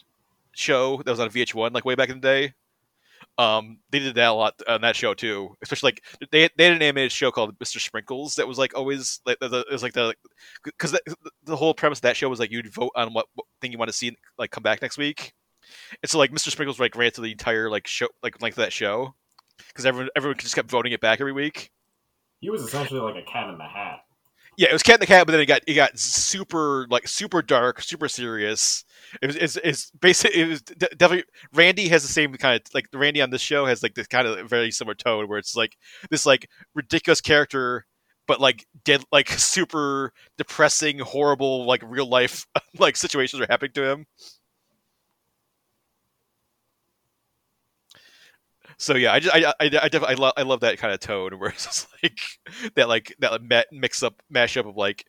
show that was on VH1 like way back in the day. Um they did that a lot on that show too. Especially like they they had an animated show called Mr. Sprinkles that was like always like the, it was like the cuz the, the whole premise of that show was like you'd vote on what, what thing you want to see like come back next week. And so like Mr. Sprinkles like ran through the entire like show like length of that show cuz everyone everyone just kept voting it back every week. he was essentially like a cat in the hat. Yeah, it was Cat in the Cat, but then it got it got super like super dark, super serious. It was it's, it's basically it was definitely Randy has the same kind of like Randy on this show has like this kind of very similar tone where it's like this like ridiculous character, but like dead like (laughs) super depressing, horrible like real life (laughs) like situations are happening to him. So yeah, I just I I, I definitely I, lo- I love that kind of tone where (laughs) it's just like that like that ma- mix up mashup of like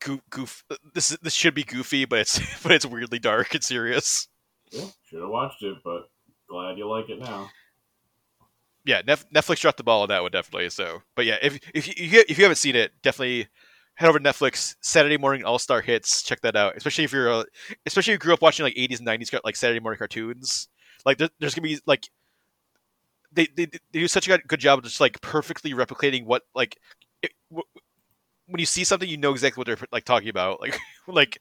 goof, goof this is- this should be goofy but it's (laughs) but it's weirdly dark and serious. Yeah, should have watched it, but glad you like it now. Yeah, Nef- Netflix dropped the ball on that one definitely. So, but yeah, if if you if you- haven't seen it, definitely head over to Netflix. Saturday morning All Star Hits. Check that out. Especially if you're a, especially if you grew up watching like 80s and 90s car- like Saturday morning cartoons. Like there, there's gonna be like they, they they do such a good- job of just like perfectly replicating what like it, w- when you see something you know exactly what they're like talking about. (laughs) Like like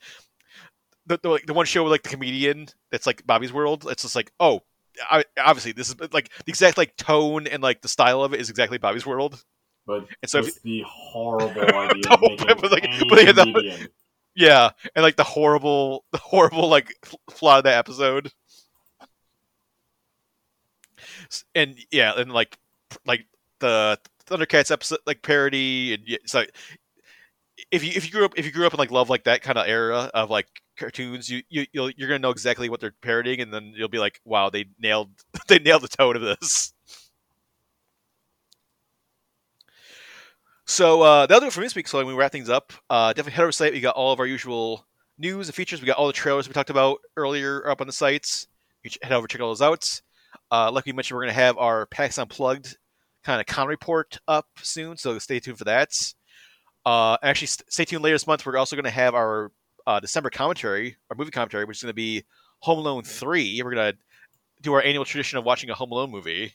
the, the like the one show with like the comedian that's like Bobby's World. It's just like oh. I, obviously, this is like the exact like tone and like the style of it is exactly Bobby's World. But And so if the (laughs) horrible idea No, of making but like- but yeah, that- Yeah, and like the horrible, the horrible like flaw of that episode. And yeah, and like like the Thundercats episode like parody and yeah, so if you if you grew up if you grew up in like love like that kind of era of like cartoons, you you you'll, you're gonna know exactly what they're parodying, and then you'll be like, wow, they nailed (laughs) they nailed the tone of this. So uh, that'll do it for this week. So when we wrap things up, uh, definitely head over to site. We got all of our usual news and features. We got all the trailers we talked about earlier up on the sites. You head over check all those out. Uh, like we mentioned, we're going to have our PAX Unplugged kind of con report up soon, so stay tuned for that. Uh, actually, st- stay tuned later this month. We're also going to have our uh, December commentary, our movie commentary, which is going to be Home Alone 3. We're going to do our annual tradition of watching a Home Alone movie.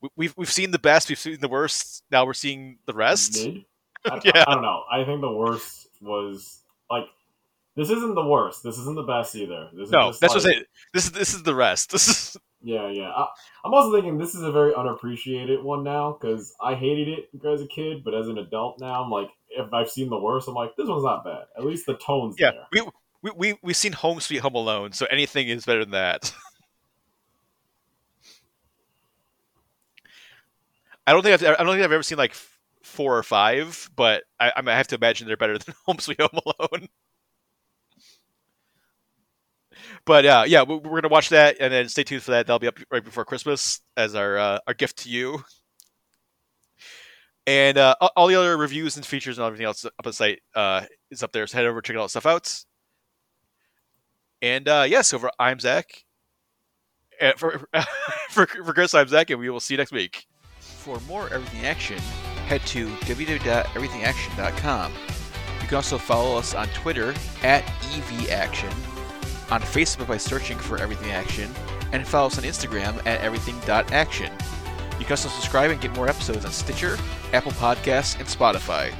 We- We've, we've seen the best, we've seen the worst. Now we're seeing the rest. (laughs) I, Yeah. I don't know. I think the worst was like this isn't the worst. This isn't the best either. This is No, that's like, what I'm saying. This is this is the rest. (laughs) This is Yeah, yeah. I, I'm also thinking this is a very unappreciated one now because I hated it as a kid, but as an adult now, I'm like, if I've seen the worst, I'm like, this one's not bad. At least the tone's yeah. there. We, we we we've seen Home Sweet Home Alone, so anything is better than that. (laughs) I don't think I've I don't think I've ever seen like four or five, but I, I have to imagine they're better than (laughs) Home Sweet Home Alone. But uh, yeah, we- we're gonna watch that, and then stay tuned for that. That'll be up right before Christmas as our uh, our gift to you. And uh, all- the other reviews and features and everything else up on the site uh, is up there. So head over, check all that stuff out. And uh, yes, over I'm Zach. And for, (laughs) for for Chris, I'm Zach, and we will see you next week. For more Everything Action, head to www.everythingaction.com. You can also follow us on Twitter at EVAction, on Facebook by searching for Everything Action, and follow us on Instagram at everything.action. You can also subscribe and get more episodes on Stitcher, Apple Podcasts, and Spotify.